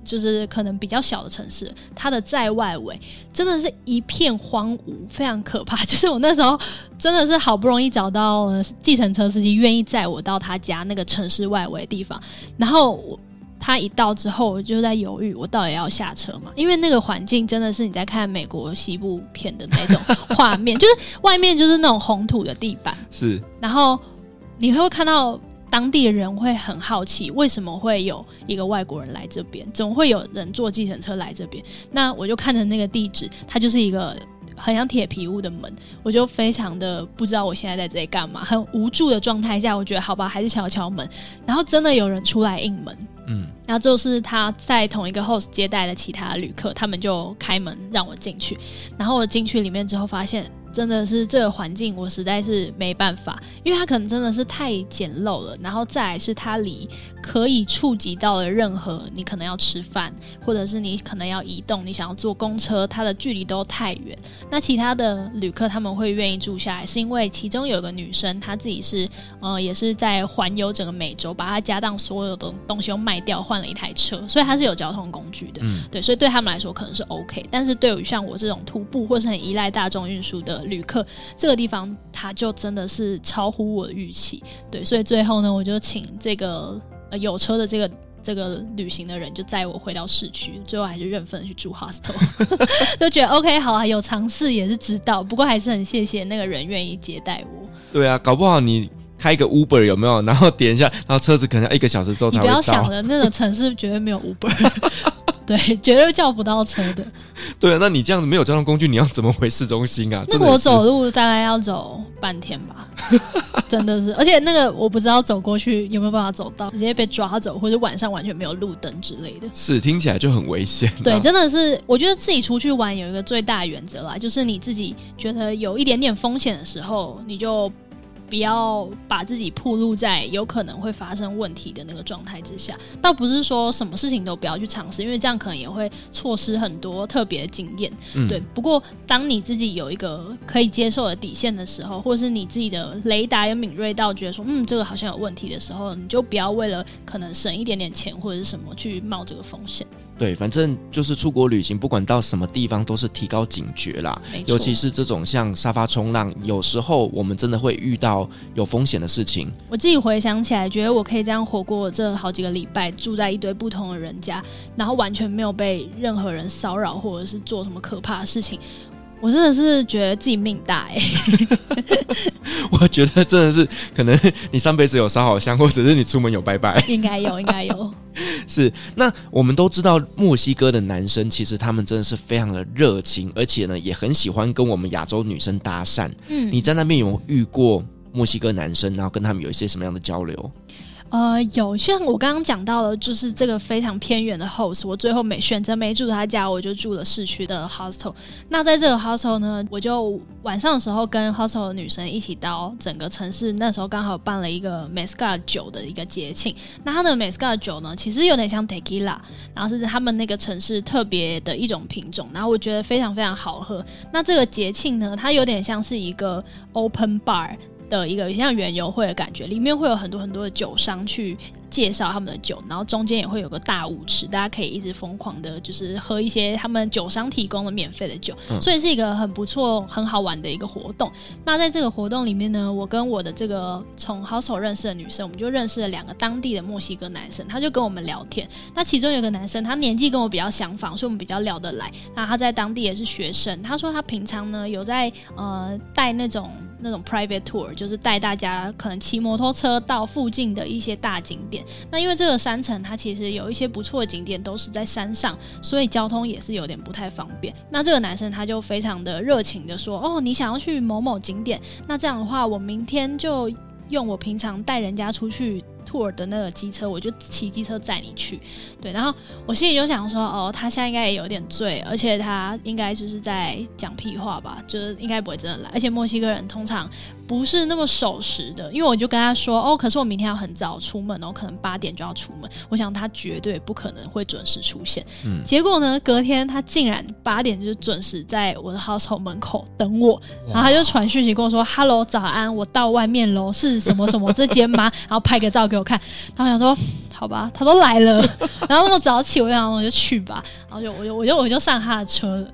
就是可能比较小的城市，它的在外围真的是一片荒芜，非常可怕。就是我那时候真的是好不容易找到了计程车司机，愿意载我到他家那个城市外围的地方，然后我他一到之后，我就在犹豫，我到底要下车吗？因为那个环境真的是你在看美国西部片的那种画面，就是外面就是那种红土的地板，是，然后你会看到。当地人会很好奇，为什么会有一个外国人来这边？怎么会有人坐计程车来这边？那我就看着那个地址，它就是一个很像铁皮屋的门，我就非常的不知道我现在在这里干嘛，很无助的状态下，我觉得好吧，还是敲敲门。然后真的有人出来应门，嗯，然后就是他在同一个 host 接待的其他旅客，他们就开门让我进去。然后我进去里面之后，发现。真的是这个环境，我实在是没办法，因为它可能真的是太简陋了。然后再来是它离可以触及到的任何，你可能要吃饭，或者是你可能要移动，你想要坐公车，它的距离都太远。那其他的旅客他们会愿意住下来，是因为其中有个女生，她自己是呃也是在环游整个美洲，把她家当所有的东西都卖掉，换了一台车，所以它是有交通工具的。嗯，对，所以对他们来说可能是 OK，但是对于像我这种徒步或是很依赖大众运输的。旅客这个地方，它就真的是超乎我的预期，对，所以最后呢，我就请这个呃有车的这个这个旅行的人就载我回到市区，最后还是认份去住 hostel，就觉得 OK 好啊，有尝试也是知道，不过还是很谢谢那个人愿意接待我。对啊，搞不好你开一个 Uber 有没有？然后点一下，然后车子可能要一个小时之后才会到。你不要想了，那种城市绝对没有 Uber。对，绝对叫不到车的。对啊，那你这样子没有交通工具，你要怎么回市中心啊？那个我走路大概要走半天吧，真的是。而且那个我不知道走过去有没有办法走到，直接被抓走，或者晚上完全没有路灯之类的。是，听起来就很危险。对，真的是。我觉得自己出去玩有一个最大的原则啦，就是你自己觉得有一点点风险的时候，你就。不要把自己暴露在有可能会发生问题的那个状态之下，倒不是说什么事情都不要去尝试，因为这样可能也会错失很多特别的经验。嗯，对。不过，当你自己有一个可以接受的底线的时候，或是你自己的雷达有敏锐到觉得说，嗯，这个好像有问题的时候，你就不要为了可能省一点点钱或者是什么去冒这个风险。对，反正就是出国旅行，不管到什么地方，都是提高警觉啦。尤其是这种像沙发冲浪，有时候我们真的会遇到有风险的事情。我自己回想起来，觉得我可以这样活过这好几个礼拜，住在一堆不同的人家，然后完全没有被任何人骚扰，或者是做什么可怕的事情。我真的是觉得自己命大哎、欸！我觉得真的是可能你上辈子有烧好香，或者是你出门有拜拜，应该有，应该有。是，那我们都知道墨西哥的男生其实他们真的是非常的热情，而且呢也很喜欢跟我们亚洲女生搭讪。嗯，你在那边有没有遇过墨西哥男生，然后跟他们有一些什么样的交流？呃，有像我刚刚讲到的，就是这个非常偏远的 host，我最后没选择没住他家，我就住了市区的 hostel。那在这个 hostel 呢，我就晚上的时候跟 hostel 的女生一起到整个城市，那时候刚好办了一个 mescal 酒的一个节庆。那它的 mescal 酒呢，其实有点像 tequila，然后是他们那个城市特别的一种品种，然后我觉得非常非常好喝。那这个节庆呢，它有点像是一个 open bar。的一个像园游会的感觉，里面会有很多很多的酒商去介绍他们的酒，然后中间也会有个大舞池，大家可以一直疯狂的，就是喝一些他们酒商提供的免费的酒，嗯、所以是一个很不错、很好玩的一个活动。那在这个活动里面呢，我跟我的这个从 hostel 认识的女生，我们就认识了两个当地的墨西哥男生，他就跟我们聊天。那其中有个男生，他年纪跟我比较相仿，所以我们比较聊得来。那他在当地也是学生，他说他平常呢有在呃带那种。那种 private tour 就是带大家可能骑摩托车到附近的一些大景点。那因为这个山城它其实有一些不错的景点都是在山上，所以交通也是有点不太方便。那这个男生他就非常的热情的说：“哦，你想要去某某景点，那这样的话我明天就用我平常带人家出去。” tour 的那个机车，我就骑机车载你去，对。然后我心里就想说，哦，他现在应该也有点醉，而且他应该就是在讲屁话吧，就是应该不会真的来。而且墨西哥人通常不是那么守时的，因为我就跟他说，哦，可是我明天要很早出门哦，可能八点就要出门。我想他绝对不可能会准时出现。嗯。结果呢，隔天他竟然八点就准时在我的 household 门口等我，然后他就传讯息跟我说，Hello，早安，我到外面喽，是什么什么 这间吗？然后拍个照给我看，然后我想说，好吧，他都来了，然后那么早起，我想我就去吧，然后就我就我就我就上他的车了，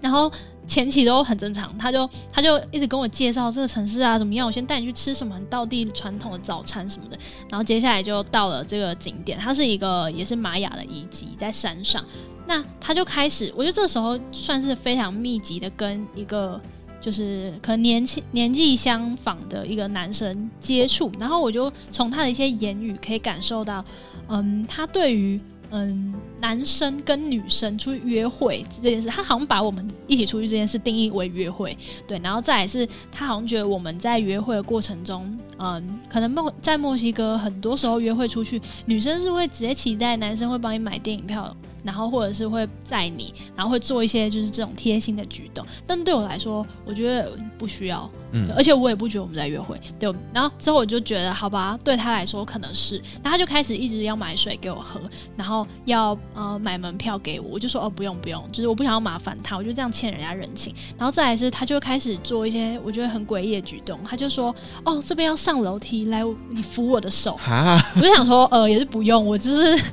然后前期都很正常，他就他就一直跟我介绍这个城市啊怎么样，我先带你去吃什么很道地传统的早餐什么的，然后接下来就到了这个景点，它是一个也是玛雅的遗迹，在山上，那他就开始，我觉得这时候算是非常密集的跟一个。就是可能年轻年纪相仿的一个男生接触，然后我就从他的一些言语可以感受到，嗯，他对于嗯男生跟女生出去约会这件事，他好像把我们一起出去这件事定义为约会，对，然后再来是他好像觉得我们在约会的过程中，嗯，可能墨在墨西哥很多时候约会出去，女生是会直接期待男生会帮你买电影票。然后或者是会载你，然后会做一些就是这种贴心的举动，但对我来说，我觉得不需要，嗯，而且我也不觉得我们在约会，对。然后之后我就觉得，好吧，对他来说可能是，然后他就开始一直要买水给我喝，然后要呃买门票给我，我就说哦不用不用，就是我不想要麻烦他，我就这样欠人家人情。然后再来是，他就开始做一些我觉得很诡异的举动，他就说哦这边要上楼梯，来你扶我的手，哈我就想说呃也是不用，我就是。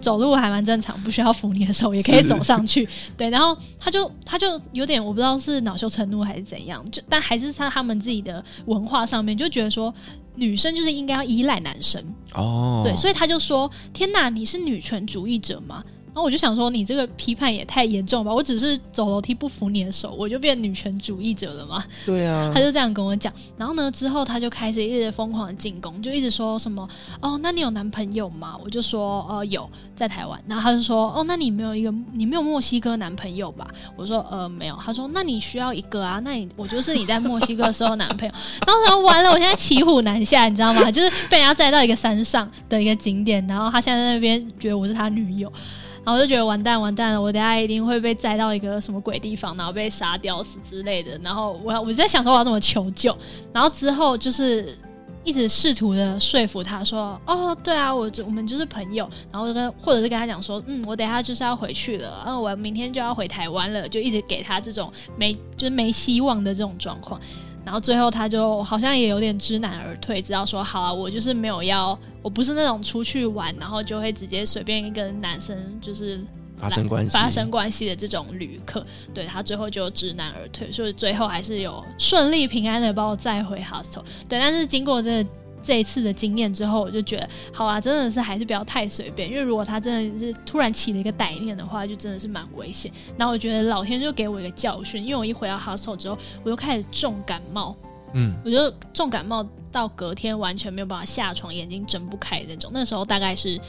走路还蛮正常，不需要扶你的手也可以走上去。对，然后他就他就有点我不知道是恼羞成怒还是怎样，就但还是在他们自己的文化上面就觉得说女生就是应该要依赖男生哦，对，所以他就说：“天哪，你是女权主义者吗？”然后我就想说，你这个批判也太严重吧！我只是走楼梯不扶你的手，我就变女权主义者了嘛？对啊，他就这样跟我讲。然后呢，之后他就开始一直疯狂的进攻，就一直说什么哦，那你有男朋友吗？我就说呃有，在台湾。然后他就说哦，那你没有一个，你没有墨西哥男朋友吧？我说呃没有。他说那你需要一个啊？那你我就是你在墨西哥的时候男朋友。然后完了，我现在骑虎难下，你知道吗？就是被人家载到一个山上的一个景点，然后他现在在那边觉得我是他女友。然后我就觉得完蛋完蛋了，我等下一定会被载到一个什么鬼地方，然后被杀掉死之类的。然后我我就在想说我要怎么求救。然后之后就是一直试图的说服他说，哦，对啊，我我们就是朋友。然后就跟或者是跟他讲说，嗯，我等下就是要回去了，然后我明天就要回台湾了，就一直给他这种没就是没希望的这种状况。然后最后他就好像也有点知难而退，知道说好啊，我就是没有要，我不是那种出去玩，然后就会直接随便跟男生就是发生关系、发生关系的这种旅客。对，他最后就知难而退，所以最后还是有顺利平安的把我载回 hostel。对，但是经过这。这一次的经验之后，我就觉得，好啊，真的是还是不要太随便，因为如果他真的是突然起了一个歹念的话，就真的是蛮危险。然后我觉得老天就给我一个教训，因为我一回到 hostel 之后，我就开始重感冒，嗯，我就重感冒到隔天完全没有办法下床，眼睛睁不开那种。那时候大概是。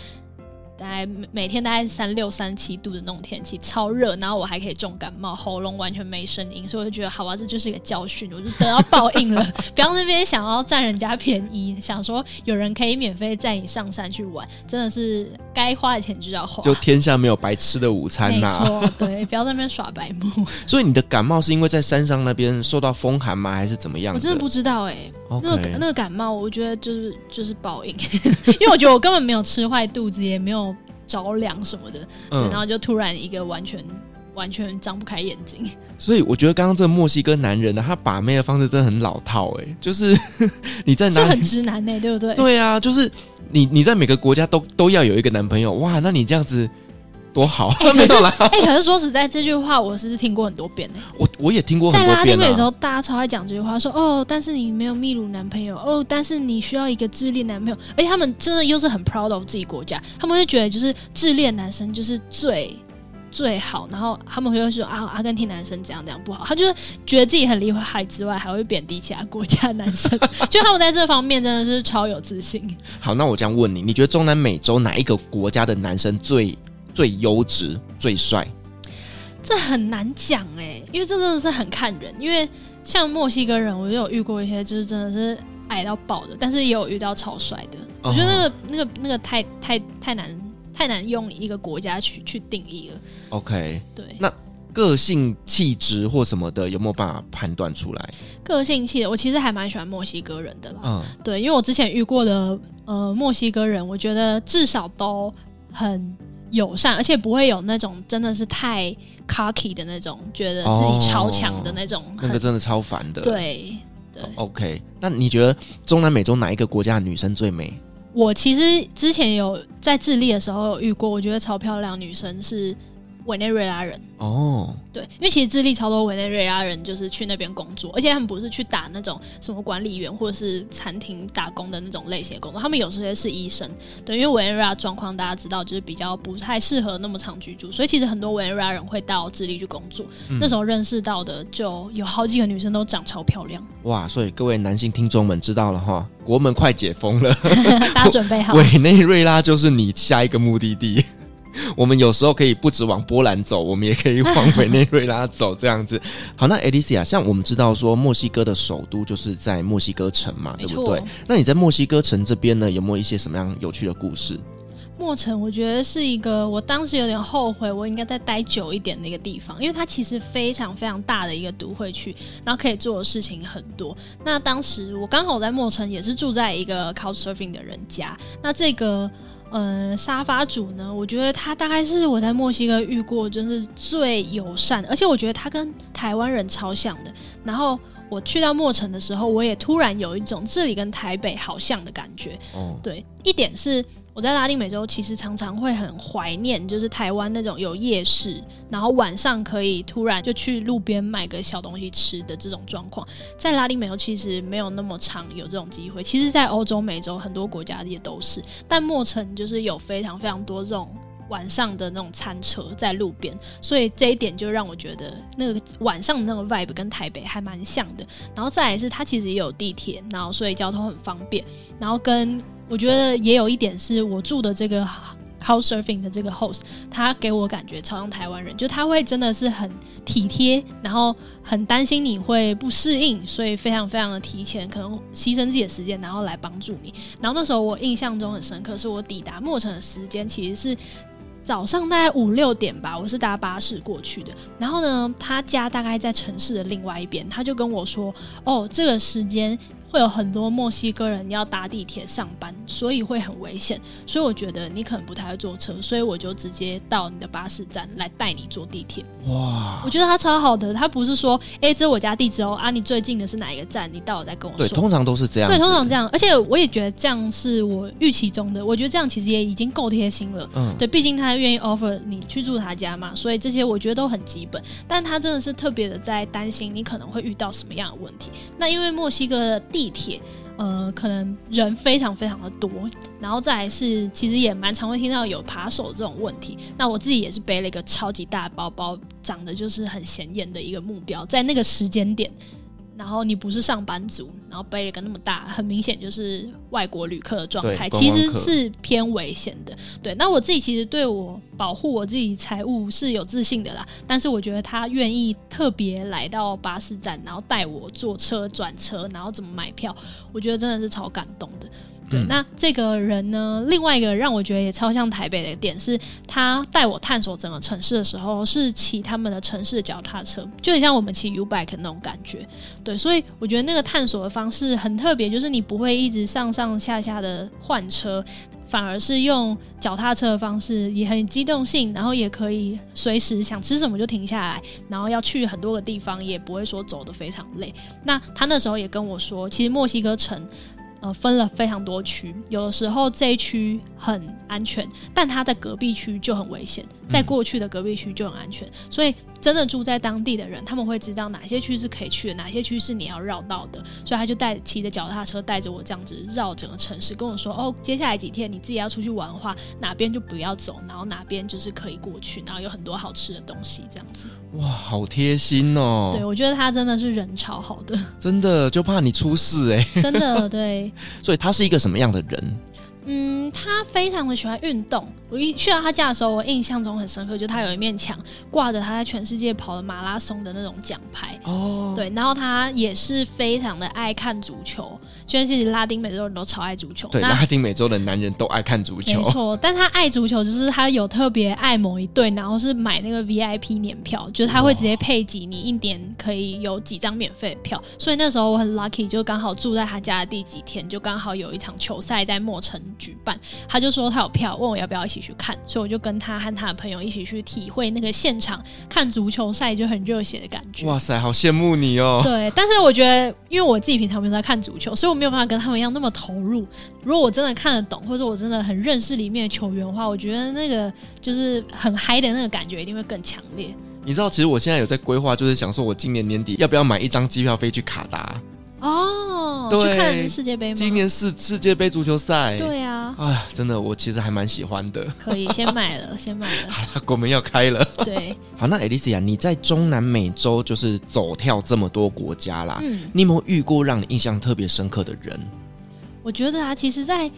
大概每天大概是三六三七度的那种天气，超热，然后我还可以重感冒，喉咙完全没声音，所以我就觉得好啊，这就是一个教训，我就得到报应了。不要那边想要占人家便宜，想说有人可以免费载你上山去玩，真的是该花的钱就要花。就天下没有白吃的午餐呐、啊。没错，对，不要在那边耍白目。所以你的感冒是因为在山上那边受到风寒吗？还是怎么样？我真的不知道哎、欸。那个那个感冒，我觉得就是就是报应，因为我觉得我根本没有吃坏肚子，也没有。着凉什么的，对，然后就突然一个完全完全张不开眼睛。所以我觉得刚刚这个墨西哥男人呢，他把妹的方式真的很老套哎，就是 你在哪里就很直男呢，对不对？对啊，就是你你在每个国家都都要有一个男朋友哇，那你这样子。多好，欸、没有啦。哎、欸，可是说实在，这句话我是听过很多遍呢。我我也听过很多遍、啊。在拉丁美洲，大家超爱讲这句话，说哦，但是你没有秘鲁男朋友哦，但是你需要一个智利男朋友。而且他们真的又是很 proud of 自己国家，他们会觉得就是智利男生就是最最好，然后他们会说啊，阿根廷男生怎样怎样不好，他就是觉得自己很厉害之外，还会贬低其他国家的男生。就他们在这方面真的是超有自信。好，那我这样问你，你觉得中南美洲哪一个国家的男生最？最优质、最帅，这很难讲哎，因为这真的是很看人。因为像墨西哥人，我就有遇过一些，就是真的是矮到爆的，但是也有遇到超帅的。哦、我觉得那个、那个、那个太太太难，太难用一个国家去去定义了。OK，对。那个性、气质或什么的，有没有办法判断出来？个性、气质，我其实还蛮喜欢墨西哥人的啦。嗯，对，因为我之前遇过的呃墨西哥人，我觉得至少都很。友善，而且不会有那种真的是太 cocky 的那种，觉得自己超强的那种，哦，那个真的超烦的。对对，OK。那你觉得中南美洲哪一个国家的女生最美？我其实之前有在智利的时候有遇过，我觉得超漂亮女生是。委内瑞拉人哦，对，因为其实智利超多委内瑞拉人就是去那边工作，而且他们不是去打那种什么管理员或者是餐厅打工的那种类型的工作，他们有时候是医生。对，因为委内瑞拉状况大家知道，就是比较不太适合那么长居住，所以其实很多委内瑞拉人会到智利去工作。嗯、那时候认识到的就有好几个女生都长超漂亮。哇，所以各位男性听众们知道了哈，国门快解封了，大家准备好，委内瑞拉就是你下一个目的地。我们有时候可以不止往波兰走，我们也可以往委内瑞拉走，这样子。好，那 Alicia，像我们知道说墨西哥的首都就是在墨西哥城嘛，对不对？那你在墨西哥城这边呢，有没有一些什么样有趣的故事？墨城，我觉得是一个我当时有点后悔，我应该再待久一点的一个地方，因为它其实非常非常大的一个都会区，然后可以做的事情很多。那当时我刚好我在墨城也是住在一个 Couchsurfing 的人家，那这个。嗯，沙发主呢，我觉得他大概是我在墨西哥遇过就是最友善，而且我觉得他跟台湾人超像的。然后我去到墨城的时候，我也突然有一种这里跟台北好像的感觉。哦，对，一点是。我在拉丁美洲其实常常会很怀念，就是台湾那种有夜市，然后晚上可以突然就去路边买个小东西吃的这种状况。在拉丁美洲其实没有那么常有这种机会，其实，在欧洲、美洲很多国家也都是。但墨城就是有非常非常多这种晚上的那种餐车在路边，所以这一点就让我觉得那个晚上的那个 vibe 跟台北还蛮像的。然后再来是它其实也有地铁，然后所以交通很方便，然后跟。我觉得也有一点是我住的这个 Couchsurfing 的这个 host，他给我感觉超像台湾人，就他会真的是很体贴，然后很担心你会不适应，所以非常非常的提前，可能牺牲自己的时间，然后来帮助你。然后那时候我印象中很深刻，是我抵达墨城的时间其实是早上大概五六点吧，我是搭巴士过去的。然后呢，他家大概在城市的另外一边，他就跟我说：“哦，这个时间。”会有很多墨西哥人要搭地铁上班，所以会很危险。所以我觉得你可能不太会坐车，所以我就直接到你的巴士站来带你坐地铁。哇，我觉得他超好的，他不是说，哎，这是我家地址哦，啊，你最近的是哪一个站？你到我再跟我说。对，通常都是这样。对，通常这样。而且我也觉得这样是我预期中的。我觉得这样其实也已经够贴心了。嗯，对，毕竟他愿意 offer 你去住他家嘛，所以这些我觉得都很基本。但他真的是特别的在担心你可能会遇到什么样的问题。那因为墨西哥的地地铁，呃，可能人非常非常的多，然后再来是，其实也蛮常会听到有扒手这种问题。那我自己也是背了一个超级大包包，长得就是很显眼的一个目标，在那个时间点。然后你不是上班族，然后背了一个那么大，很明显就是外国旅客的状态，其实是偏危险的。对，那我自己其实对我保护我自己财务是有自信的啦。但是我觉得他愿意特别来到巴士站，然后带我坐车转车，然后怎么买票，我觉得真的是超感动的。对，那这个人呢，另外一个让我觉得也超像台北的点是，他带我探索整个城市的时候，是骑他们的城市脚踏车，就很像我们骑 U bike 那种感觉。对，所以我觉得那个探索的方式很特别，就是你不会一直上上下下的换车。反而是用脚踏车的方式，也很机动性，然后也可以随时想吃什么就停下来，然后要去很多个地方，也不会说走得非常累。那他那时候也跟我说，其实墨西哥城。呃，分了非常多区，有的时候这一区很安全，但它的隔壁区就很危险，在过去的隔壁区就很安全，嗯、所以真的住在当地的人，他们会知道哪些区是可以去的，哪些区是你要绕道的，所以他就带骑着脚踏车带着我这样子绕整个城市，跟我说哦，接下来几天你自己要出去玩的话，哪边就不要走，然后哪边就是可以过去，然后有很多好吃的东西这样子。哇，好贴心哦！对，我觉得他真的是人超好的，真的就怕你出事哎、欸，真的对。所以他是一个什么样的人？嗯，他非常的喜欢运动。我一去到他家的时候，我印象中很深刻，就他有一面墙挂着他在全世界跑的马拉松的那种奖牌。哦，对，然后他也是非常的爱看足球，虽然其实拉丁美洲人都超爱足球。对，拉丁美洲的男人都爱看足球。没错，但他爱足球，就是他有特别爱某一队，然后是买那个 VIP 年票，就是他会直接配给你一年可以有几张免费的票。所以那时候我很 lucky，就刚好住在他家的第几天，就刚好有一场球赛在墨城举办，他就说他有票，问我要不要一起。去看，所以我就跟他和他的朋友一起去体会那个现场看足球赛就很热血的感觉。哇塞，好羡慕你哦！对，但是我觉得，因为我自己平常没有在看足球，所以我没有办法跟他们一样那么投入。如果我真的看得懂，或者我真的很认识里面的球员的话，我觉得那个就是很嗨的那个感觉一定会更强烈。你知道，其实我现在有在规划，就是想说我今年年底要不要买一张机票飞去卡达。哦，对，去看世界杯吗？今年世世界杯足球赛，对啊，哎，真的，我其实还蛮喜欢的。可以先买了，先买了。好了，国门要开了。对，好，那 Alicia，你在中南美洲就是走跳这么多国家啦，嗯，你有没有遇过让你印象特别深刻的人？我觉得啊，其实，在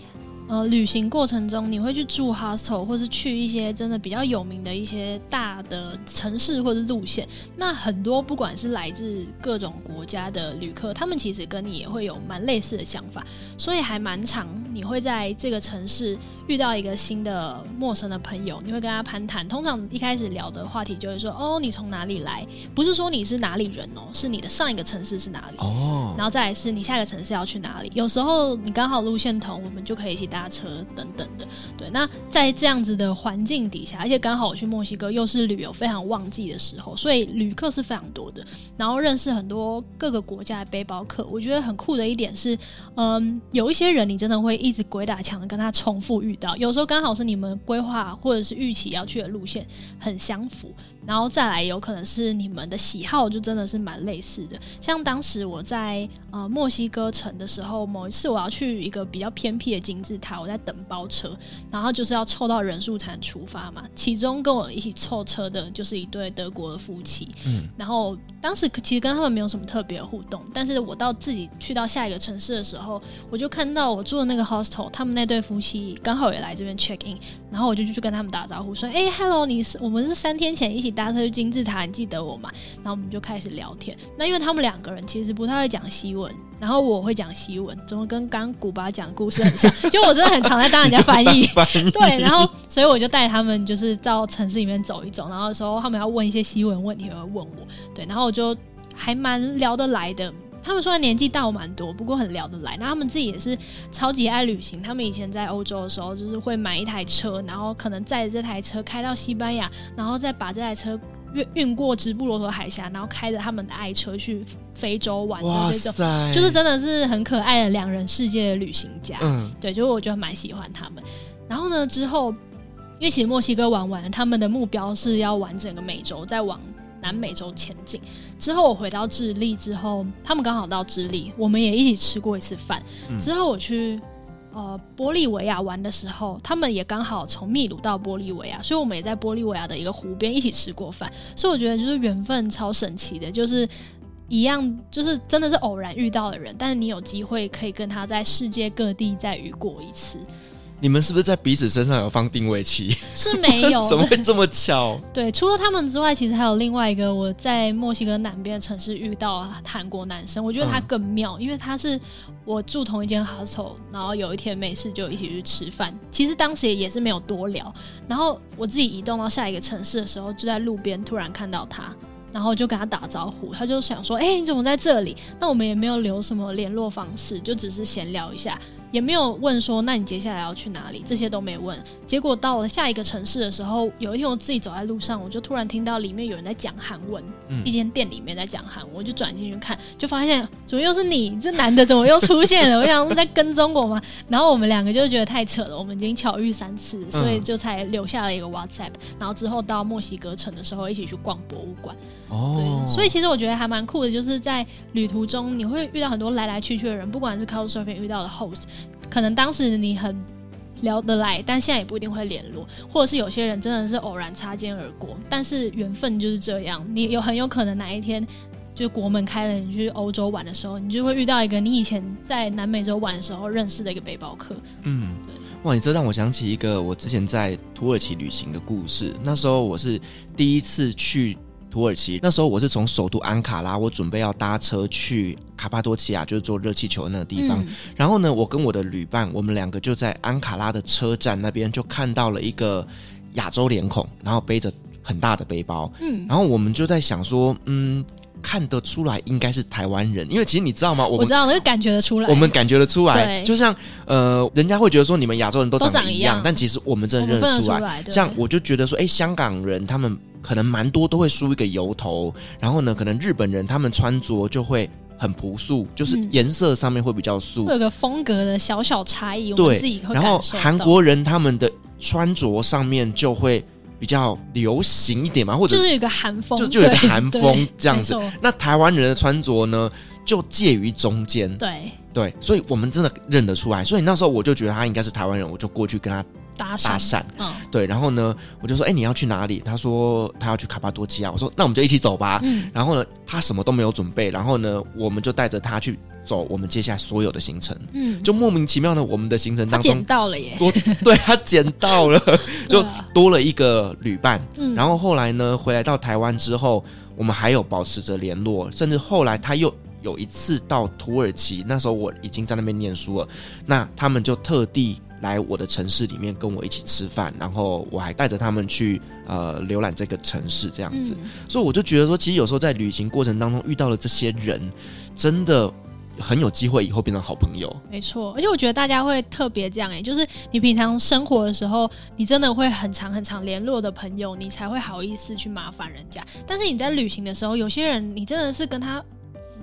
呃，旅行过程中，你会去住 hostel，或是去一些真的比较有名的一些大的城市或者路线。那很多不管是来自各种国家的旅客，他们其实跟你也会有蛮类似的想法，所以还蛮长你会在这个城市遇到一个新的陌生的朋友，你会跟他攀谈。通常一开始聊的话题就会说：“哦，你从哪里来？”不是说你是哪里人哦，是你的上一个城市是哪里哦，然后再来是你下一个城市要去哪里。有时候你刚好路线同，我们就可以一起搭。车等等的，对。那在这样子的环境底下，而且刚好我去墨西哥又是旅游非常旺季的时候，所以旅客是非常多的。然后认识很多各个国家的背包客，我觉得很酷的一点是，嗯，有一些人你真的会一直鬼打墙的跟他重复遇到，有时候刚好是你们规划或者是预期要去的路线很相符。然后再来，有可能是你们的喜好就真的是蛮类似的。像当时我在呃墨西哥城的时候，某一次我要去一个比较偏僻的金字塔，我在等包车，然后就是要凑到人数才能出发嘛。其中跟我一起凑车的就是一对德国的夫妻，嗯，然后当时其实跟他们没有什么特别的互动，但是我到自己去到下一个城市的时候，我就看到我住的那个 hostel，他们那对夫妻刚好也来这边 check in，然后我就去跟他们打招呼说：“哎，hello，你是我们是三天前一起。”搭车去金字塔，你记得我吗？然后我们就开始聊天。那因为他们两个人其实不太会讲西文，然后我会讲西文，怎么跟刚刚古巴讲的故事很像？就我真的很常在当人家翻译。翻译。对，然后所以我就带他们就是到城市里面走一走，然后说他们要问一些西文问题，会问我。对，然后我就还蛮聊得来的。他们虽然年纪大我蛮多，不过很聊得来。那他们自己也是超级爱旅行。他们以前在欧洲的时候，就是会买一台车，然后可能载着这台车开到西班牙，然后再把这台车运运过直布罗陀海峡，然后开着他们的爱车去非洲玩的这种，就是真的是很可爱的两人世界的旅行家。嗯，对，就是我觉得蛮喜欢他们。然后呢，之后因为其实墨西哥玩完，他们的目标是要玩整个美洲，再往。南美洲前进之后，我回到智利之后，他们刚好到智利，我们也一起吃过一次饭。嗯、之后我去呃玻利维亚玩的时候，他们也刚好从秘鲁到玻利维亚，所以我们也在玻利维亚的一个湖边一起吃过饭。所以我觉得就是缘分超神奇的，就是一样，就是真的是偶然遇到的人，但是你有机会可以跟他在世界各地再遇过一次。你们是不是在彼此身上有放定位器？是没有，怎么会这么巧？对，除了他们之外，其实还有另外一个我在墨西哥南边的城市遇到韩国男生，我觉得他更妙，嗯、因为他是我住同一间 hostel，然后有一天没事就一起去吃饭。其实当时也是没有多聊，然后我自己移动到下一个城市的时候，就在路边突然看到他。然后就跟他打招呼，他就想说：“哎、欸，你怎么在这里？”那我们也没有留什么联络方式，就只是闲聊一下。也没有问说，那你接下来要去哪里？这些都没问。结果到了下一个城市的时候，有一天我自己走在路上，我就突然听到里面有人在讲韩文，嗯、一间店里面在讲韩文，我就转进去看，就发现怎么又是你？这男的怎么又出现了？我想说在跟踪我吗？然后我们两个就觉得太扯了，我们已经巧遇三次，所以就才留下了一个 WhatsApp。然后之后到墨西哥城的时候，一起去逛博物馆。哦，对，所以其实我觉得还蛮酷的，就是在旅途中你会遇到很多来来去去的人，不管是 Couchsurfing 遇到的 host。可能当时你很聊得来，但现在也不一定会联络，或者是有些人真的是偶然擦肩而过，但是缘分就是这样。你有很有可能哪一天就国门开了，你去欧洲玩的时候，你就会遇到一个你以前在南美洲玩的时候认识的一个背包客。嗯，对。哇，你这让我想起一个我之前在土耳其旅行的故事。那时候我是第一次去。土耳其那时候我是从首都安卡拉，我准备要搭车去卡帕多奇亚，就是坐热气球那个地方。嗯、然后呢，我跟我的旅伴，我们两个就在安卡拉的车站那边就看到了一个亚洲脸孔，然后背着很大的背包。嗯，然后我们就在想说，嗯，看得出来应该是台湾人，因为其实你知道吗？我，我知道，那个感觉得出来，我们感觉得出来，就像呃，人家会觉得说你们亚洲人都长得一样，但其实我们真的认得出来。像我就觉得说，哎，香港人他们。可能蛮多都会梳一个油头，然后呢，可能日本人他们穿着就会很朴素，就是颜色上面会比较素，嗯、会有个风格的小小差异。对，我们自己会然后韩国人他们的穿着上面就会比较流行一点嘛，或者就是有一个韩风，就就有一个韩风这样子。那台湾人的穿着呢，就介于中间。对对，所以我们真的认得出来。所以那时候我就觉得他应该是台湾人，我就过去跟他。搭讪，搭讪，嗯，对，然后呢，我就说，哎、欸，你要去哪里？他说他要去卡帕多奇亚。我说，那我们就一起走吧。嗯，然后呢，他什么都没有准备，然后呢，我们就带着他去走我们接下来所有的行程。嗯，就莫名其妙的，我们的行程当中捡到了耶，多 对他捡到了，就多了一个旅伴。嗯，然后后来呢，回来到台湾之后，我们还有保持着联络，甚至后来他又有一次到土耳其，那时候我已经在那边念书了，那他们就特地。来我的城市里面跟我一起吃饭，然后我还带着他们去呃浏览这个城市这样子，嗯、所以我就觉得说，其实有时候在旅行过程当中遇到了这些人，真的很有机会以后变成好朋友。没错，而且我觉得大家会特别这样哎、就是你平常生活的时候，你真的会很长很长联络的朋友，你才会好意思去麻烦人家。但是你在旅行的时候，有些人你真的是跟他。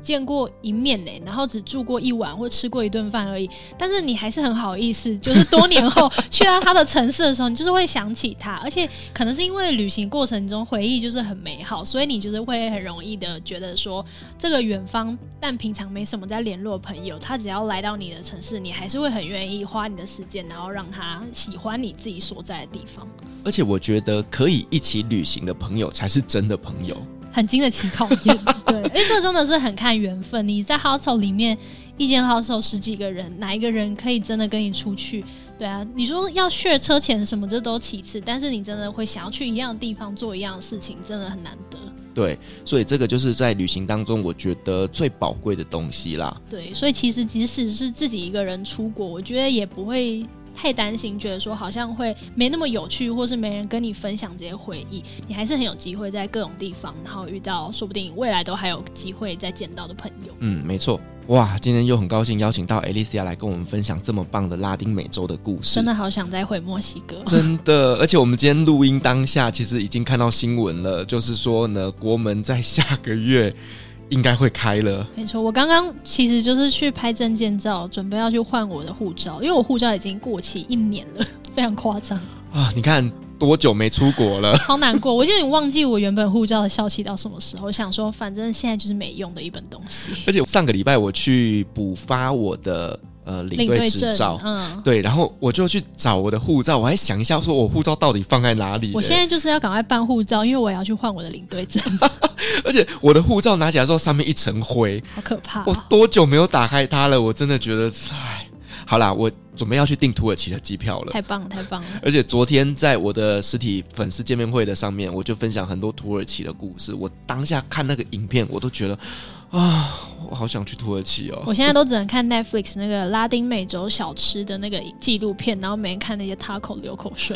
见过一面呢，然后只住过一晚或吃过一顿饭而已，但是你还是很好意思，就是多年后 去到他的城市的时候，你就是会想起他，而且可能是因为旅行过程中回忆就是很美好，所以你就是会很容易的觉得说，这个远方但平常没什么在联络的朋友，他只要来到你的城市，你还是会很愿意花你的时间，然后让他喜欢你自己所在的地方。而且我觉得可以一起旅行的朋友才是真的朋友。很经得起考验，对，因为这真的是很看缘分。你在 hostel 里面，一间 hostel 十几个人，哪一个人可以真的跟你出去？对啊，你说要 share 车钱什么，这都其次，但是你真的会想要去一样的地方做一样的事情，真的很难得。对，所以这个就是在旅行当中，我觉得最宝贵的东西啦。对，所以其实即使是自己一个人出国，我觉得也不会。太担心，觉得说好像会没那么有趣，或是没人跟你分享这些回忆，你还是很有机会在各种地方，然后遇到，说不定未来都还有机会再见到的朋友。嗯，没错。哇，今天又很高兴邀请到 Alicia 来跟我们分享这么棒的拉丁美洲的故事，真的好想再回墨西哥。真的，而且我们今天录音当下，其实已经看到新闻了，就是说呢，国门在下个月。应该会开了，没错。我刚刚其实就是去拍证件照，准备要去换我的护照，因为我护照已经过期一年了，非常夸张啊！你看多久没出国了？好难过，我就已经忘记我原本护照的效期到什么时候。我想说，反正现在就是没用的一本东西。而且上个礼拜我去补发我的。呃，领队执照，嗯，对，然后我就去找我的护照，我还想一下，说我护照到底放在哪里？我现在就是要赶快办护照，因为我也要去换我的领队证。而且我的护照拿起来之后，上面一层灰，好可怕哦！我多久没有打开它了？我真的觉得，唉，好啦，我准备要去订土耳其的机票了。太棒了，太棒了！而且昨天在我的实体粉丝见面会的上面，我就分享很多土耳其的故事。我当下看那个影片，我都觉得。啊，我好想去土耳其哦！我现在都只能看 Netflix 那个拉丁美洲小吃的那个纪录片，然后每天看那些 taco 流口水。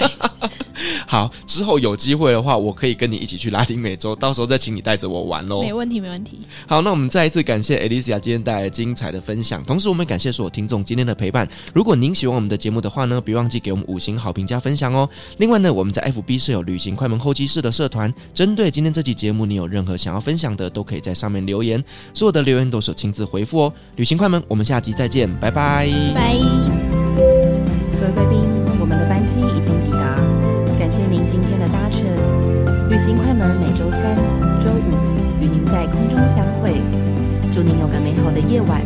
好，之后有机会的话，我可以跟你一起去拉丁美洲，到时候再请你带着我玩哦。没问题，没问题。好，那我们再一次感谢 Alicia 今天带来精彩的分享，同时我们感谢所有听众今天的陪伴。如果您喜欢我们的节目的话呢，别忘记给我们五星好评加分享哦。另外呢，我们在 FB 设有旅行快门候机室的社团，针对今天这期节目，你有任何想要分享的，都可以在上面留言。所有的留言都是亲自回复哦。旅行快门，我们下集再见，拜拜。拜。各位贵宾，我们的班机已经抵达，感谢您今天的搭乘。旅行快门每周三、周五与您在空中相会，祝您有个美好的夜晚。